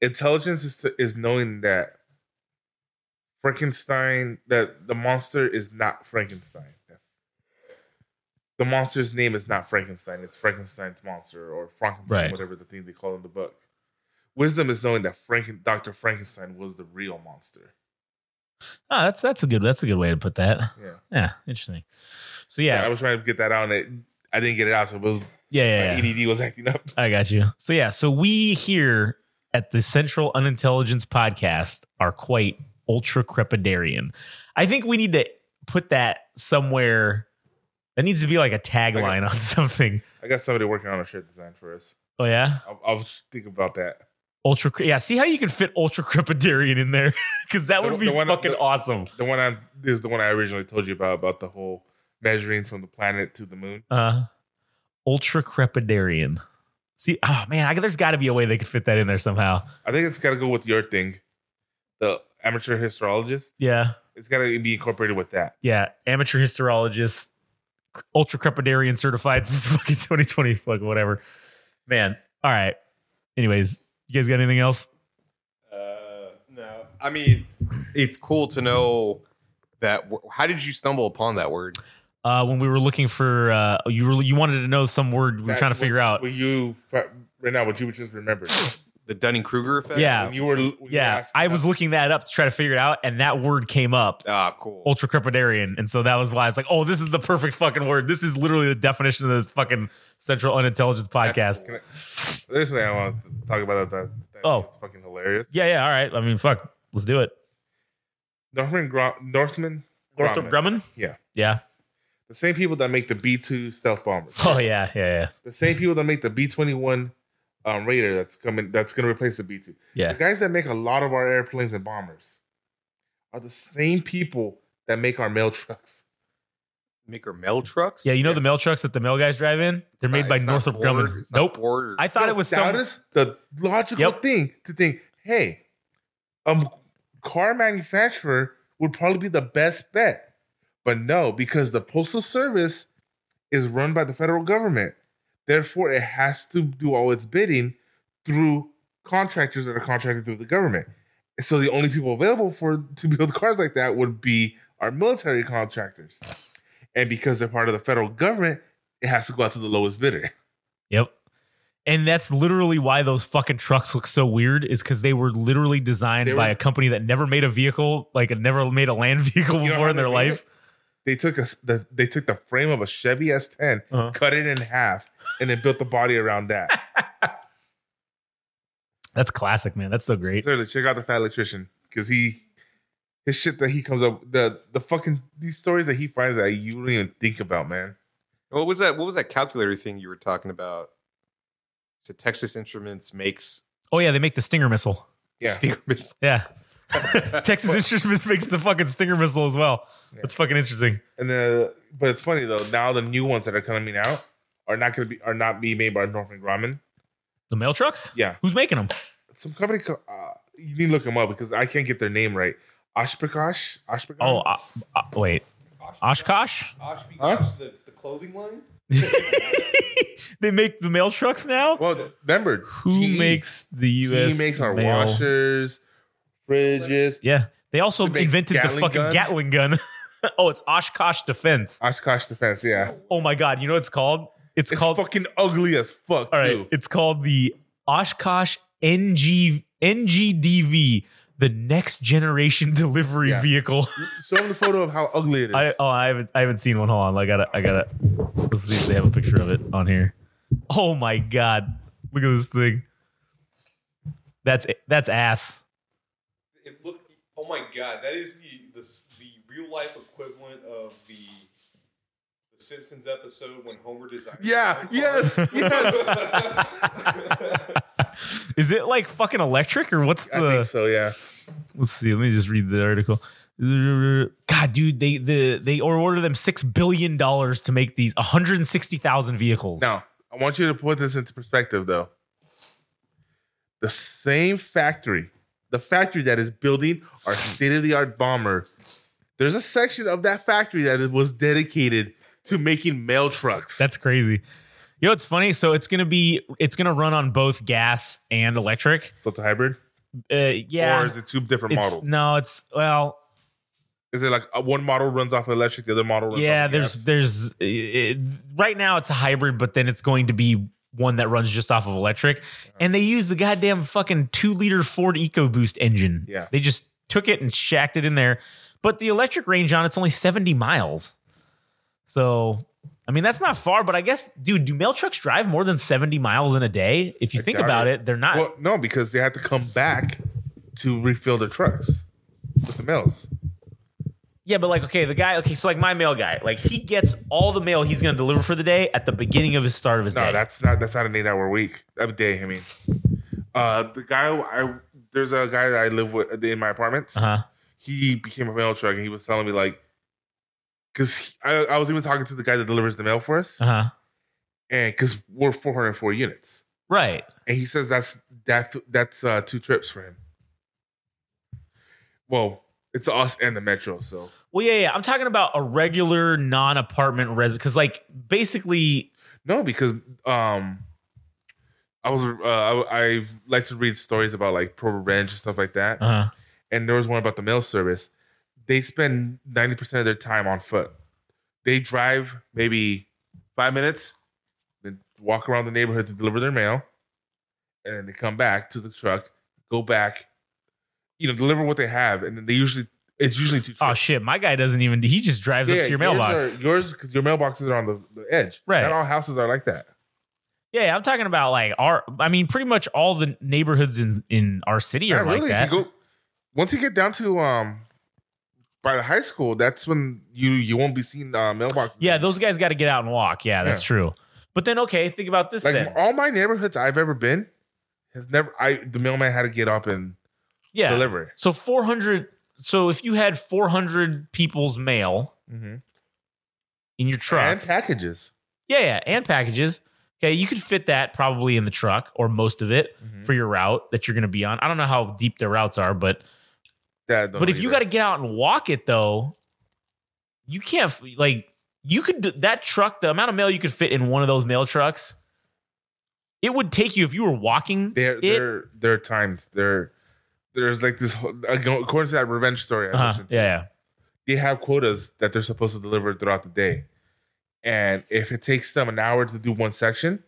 intelligence is to, is knowing that Frankenstein that the monster is not Frankenstein. The monster's name is not Frankenstein. It's Frankenstein's monster or Frankenstein, Right. whatever the thing they call in the book. Wisdom is knowing that Franken, Dr. Frankenstein was the real monster. Oh, that's that's a good that's a good way to put that. Yeah. Yeah, interesting. So Yeah. yeah, I was trying to get that out and it, I didn't get it out, so it was yeah, yeah. my yeah. EDD was acting up. I got you. So yeah, so we here at the Central Unintelligence Podcast are quite ultra crepidarian. I think we need to put that somewhere. That needs to be like a tagline on something. I got somebody working on a shirt design for us. Oh yeah, I'll, I'll think about that. ultra. Yeah, see how you can fit ultra crepidarian in there because that The- would be one- fucking the- awesome. The one I is the one I originally told you about about the whole measuring from the planet to the moon. Uh, ultra crepidarian. See, oh man, I, there's got to be a way they could fit that in there somehow. I think it's got to go with your thing, the amateur histologist. Yeah, It's got to be incorporated with that. yeah. Amateur histologist, ultra crepidarian certified since fucking 2020, fuck whatever. Man, all right. Anyways, you guys got anything else? Uh, no, I mean, it's cool to know that. How did you stumble upon that word? Uh, when we were looking for, uh, you were you wanted to know some word we were That- trying to figure what- out. What you right now, what you just remembered. The Dunning Kruger effect. Yeah. When you were, when you were Yeah, I was us- looking that up to try to figure it out, and that word came up. Ah, cool. ultra crepidarian. And so that was why I was like, oh, this is the perfect fucking word. This is literally the definition of this fucking Central Unintelligence podcast. Can I- There's something I want to talk about that. that Oh. it's fucking hilarious. Yeah, yeah, all right. I mean, fuck. Let's do it. Northman Gro- Northman Northrop Grumman. Grumman? Yeah, Yeah. the same people that make the B two stealth bombers. Oh, yeah, yeah, yeah. the same people that make the B twenty one um, Raider that's coming that's going to replace the B two. Yeah. The guys that make a lot of our airplanes and bombers are the same people that make our mail trucks. Make our mail trucks. Yeah, you know the mail trucks that the mail guys drive in? They're made It's by not Northrop Ford, Grumman. Nope. Ford or- I thought Yo, it was that some. is the logical Yep. thing to think. Hey, a car manufacturer would probably be the best bet. But no, because the postal service is run by the federal government. Therefore, it has to do all its bidding through contractors that are contracted through the government. So the only people available for to build cars like that would be our military contractors. And because they're part of the federal government, it has to go out to the lowest bidder. Yep. And that's literally why those fucking trucks look so weird is because they were literally designed were- by a company that never made a vehicle, like never made a land vehicle before in their life. It? They took a, s- the they took the frame of a Chevy S10, Uh-huh. cut it in half, and then built the body around that. That's classic, man. That's so great. Seriously, check out the fat electrician because he his shit that he comes up the the fucking these stories that he finds that you don't even think about, man. What was that? What was that calculator thing you were talking about? So Texas Instruments makes Oh yeah, they make the Stinger missile. Yeah, Stinger missile. Yeah. Texas Instruments makes the fucking Stinger missile as well. That's fucking interesting. and the but it's funny though. Now the new ones that are coming out are not going to be are not being made by Northrop Grumman. The mail trucks? Yeah, Who's making them? some company. co- Uh, you need to look them up because I can't get their name right. Oshkosh, Oshkosh. Oh, uh, uh, wait. Oshkosh? Huh? the, the clothing line? they make the mail trucks now? well, remember Who GE, makes the He U.S. makes our mail? washers, fridges. Yeah. They also They invented the fucking guns? Gatling gun. oh, it's Oshkosh Defense. Oshkosh Defense, yeah. Oh my God. You know what it's called? It's, It's called. fucking ugly as fuck all right. too. It's called the Oshkosh NG, NGDV, the next generation delivery Yeah. vehicle. Show them the photo of how ugly it is. I oh I haven't I haven't seen one. Hold on, I gotta I gotta let's see if they have a picture of it on here. Oh my god, look at this thing. That's that's ass. It look, oh my god, that is the the, the real life equivalent of the the Simpsons episode when Homer designs. yeah, yes, yes. Is it like fucking electric or what's the? I the? think so. Yeah. Let's see. Let me just read the article. God, dude, they the they ordered them six billion dollars to make these 160,000 vehicles. Now, I want you to put this into perspective, though. The same factory, the factory that is building our state of the art bomber, there's a section of that factory that was dedicated to making mail trucks. That's crazy. You know what's funny? So it's gonna be it's gonna run on both gas and electric. so it's a hybrid, Uh, yeah. or is it two different it's, models? no, it's well, Is it like uh, one model runs off electric, the other model runs yeah. off There's gas? there's it, right now it's a hybrid, but then it's going to be one that runs just off of electric. Uh-huh. And they use the goddamn fucking two liter Ford EcoBoost engine. Yeah. they just took it and shacked it in there. But the electric range on it's only 70 miles. So I mean that's not far, but I guess, dude, do mail trucks drive more than 70 miles in a day? If you I think about it. it, they're not. Well, no, because they have to come back to refill their trucks with the mails. Yeah, but like, okay, the guy, okay, so like my mail guy, like he gets all the mail he's gonna deliver for the day at the beginning of his start of his No, day. that's not that's not an eight hour week. A day, I mean. Uh the guy I there's a guy that I live with in my apartments. uh huh. He became a mail truck and he was telling me like because I, I was even talking to the guy that delivers the mail for us, Uh huh. and because we're 404 units, Right. and he says that's that that's uh, two trips for him. Well, it's us and the metro, so Well, yeah, yeah. I'm talking about a regular non-apartment resident, because like basically, No, because um, I was uh, I, I like to read stories about like pro revenge and stuff like that, uh huh. and there was one about the mail service. They spend ninety percent of their time on foot. They drive maybe five minutes, then walk around the neighborhood to deliver their mail, and then they come back to the truck, go back, you know, deliver what they have, and then they usually it's usually two. Oh shit, my guy doesn't even. He just drives up to your yours mailbox. Are, yours because your mailboxes are on the, the edge. Right. Not all houses are like that. yeah, yeah, I'm talking about like our. I mean, pretty much all the neighborhoods in in our city are Not like really. that. If you go, once you get down to um by the high school, that's when you you won't be seeing uh, mailboxes. yeah, those guys got to get out and walk. Yeah, that's Yeah. true. But then, okay, think about this like then. all my neighborhoods I've ever been has never. I the mailman had to get up and Yeah. deliver. So 400. So if you had 400 people's mail Mhm. in your truck, and packages. yeah, yeah, and packages. Okay, you could fit that probably in the truck or most of it Mm-hmm. for your route that you're going to be on. I don't know how deep their routes are, but That But if you got to get out and walk it though, you can't like you could that truck the amount of mail you could fit in one of those mail trucks. It would take you if you were walking. they're it, they're they're timed. They're there's like this whole- according to that revenge story I uh-huh, listened to. yeah, yeah. they have quotas that they're supposed to deliver throughout the day. And if it takes them an hour to do one section,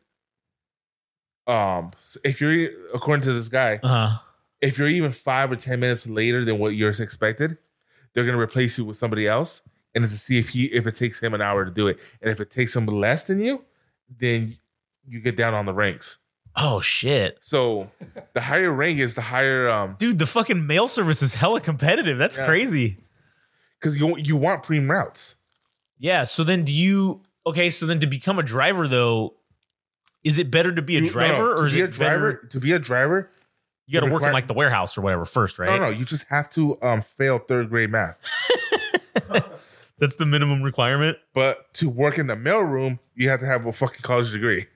um, if you're according to this guy, Uh-huh. if you're even five or ten minutes later than what you're expected, they're gonna replace you with somebody else, and to see if he if it takes him an hour to do it, and if it takes him less than you, then you get down on the ranks. Oh shit. So the higher rank is the higher um Dude, the fucking mail service is hella competitive. That's Yeah. crazy. because you you want preem routes. Yeah. So then do you okay, so then to become a driver though, is it better to be a You- no, driver no, or to is be it a driver? better To be a driver, you gotta work in require- like the warehouse or whatever first, right? no, no, you just have to um fail third grade math. That's the minimum requirement. But to work in the mailroom, you have to have a fucking college degree.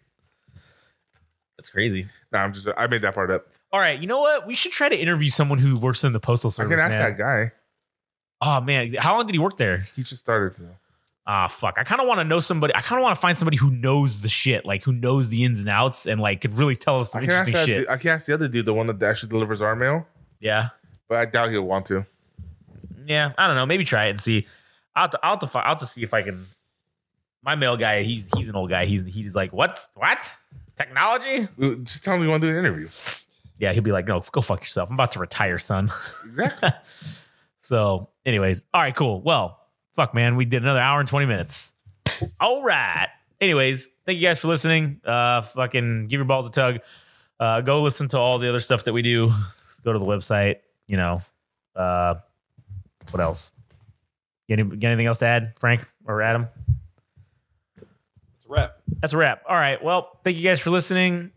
That's crazy. No, I'm just I made that part up. All right, you know what? We should try to interview someone who works in the postal service. I service. can ask man. that guy. Oh man, how long did he work there? He just started. To, Ah, fuck. I kind of want to know somebody. I kind of want to find somebody who knows the shit, like who knows the ins and outs, and like could really tell us some I can ask interesting that. shit. du- I can ask the other dude, the one that actually delivers our mail, yeah, but I doubt he'll want to. yeah. I don't know. Maybe try it and see. I'll have to, I'll have to, fi- I'll have to see if I can. My mail guy, he's he's an old guy. He's he's like, what what technology? Just tell him you want to do an interview. Yeah, he'll be like, no, go fuck yourself. I'm about to retire, son. Exactly. So, anyways, all right, cool. Well, fuck, man, we did another hour and 20 minutes. All right. Anyways, thank you guys for listening. Uh, fucking give your balls a tug. Uh, go listen to all the other stuff that we do. Go to the website. You know, uh, what else? Get, any, get anything else to add, Frank or Adam? It's a wrap. That's a wrap. All right. Well, thank you guys for listening,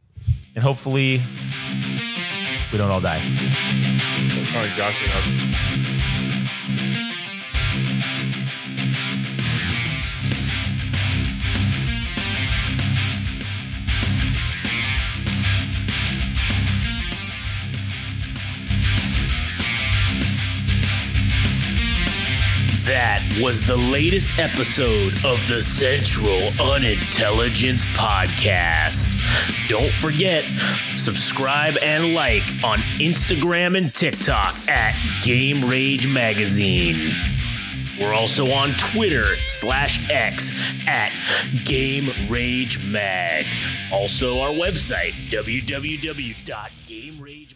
and hopefully, we don't all die. It's funny, Josh. That was the latest episode of the Central Unintelligence Podcast. Don't forget, subscribe and like on Instagram and TikTok at Game Rage Magazine. We're also on Twitter slash X at Game Rage Mag. Also, our website, www.gameragemagazine.com.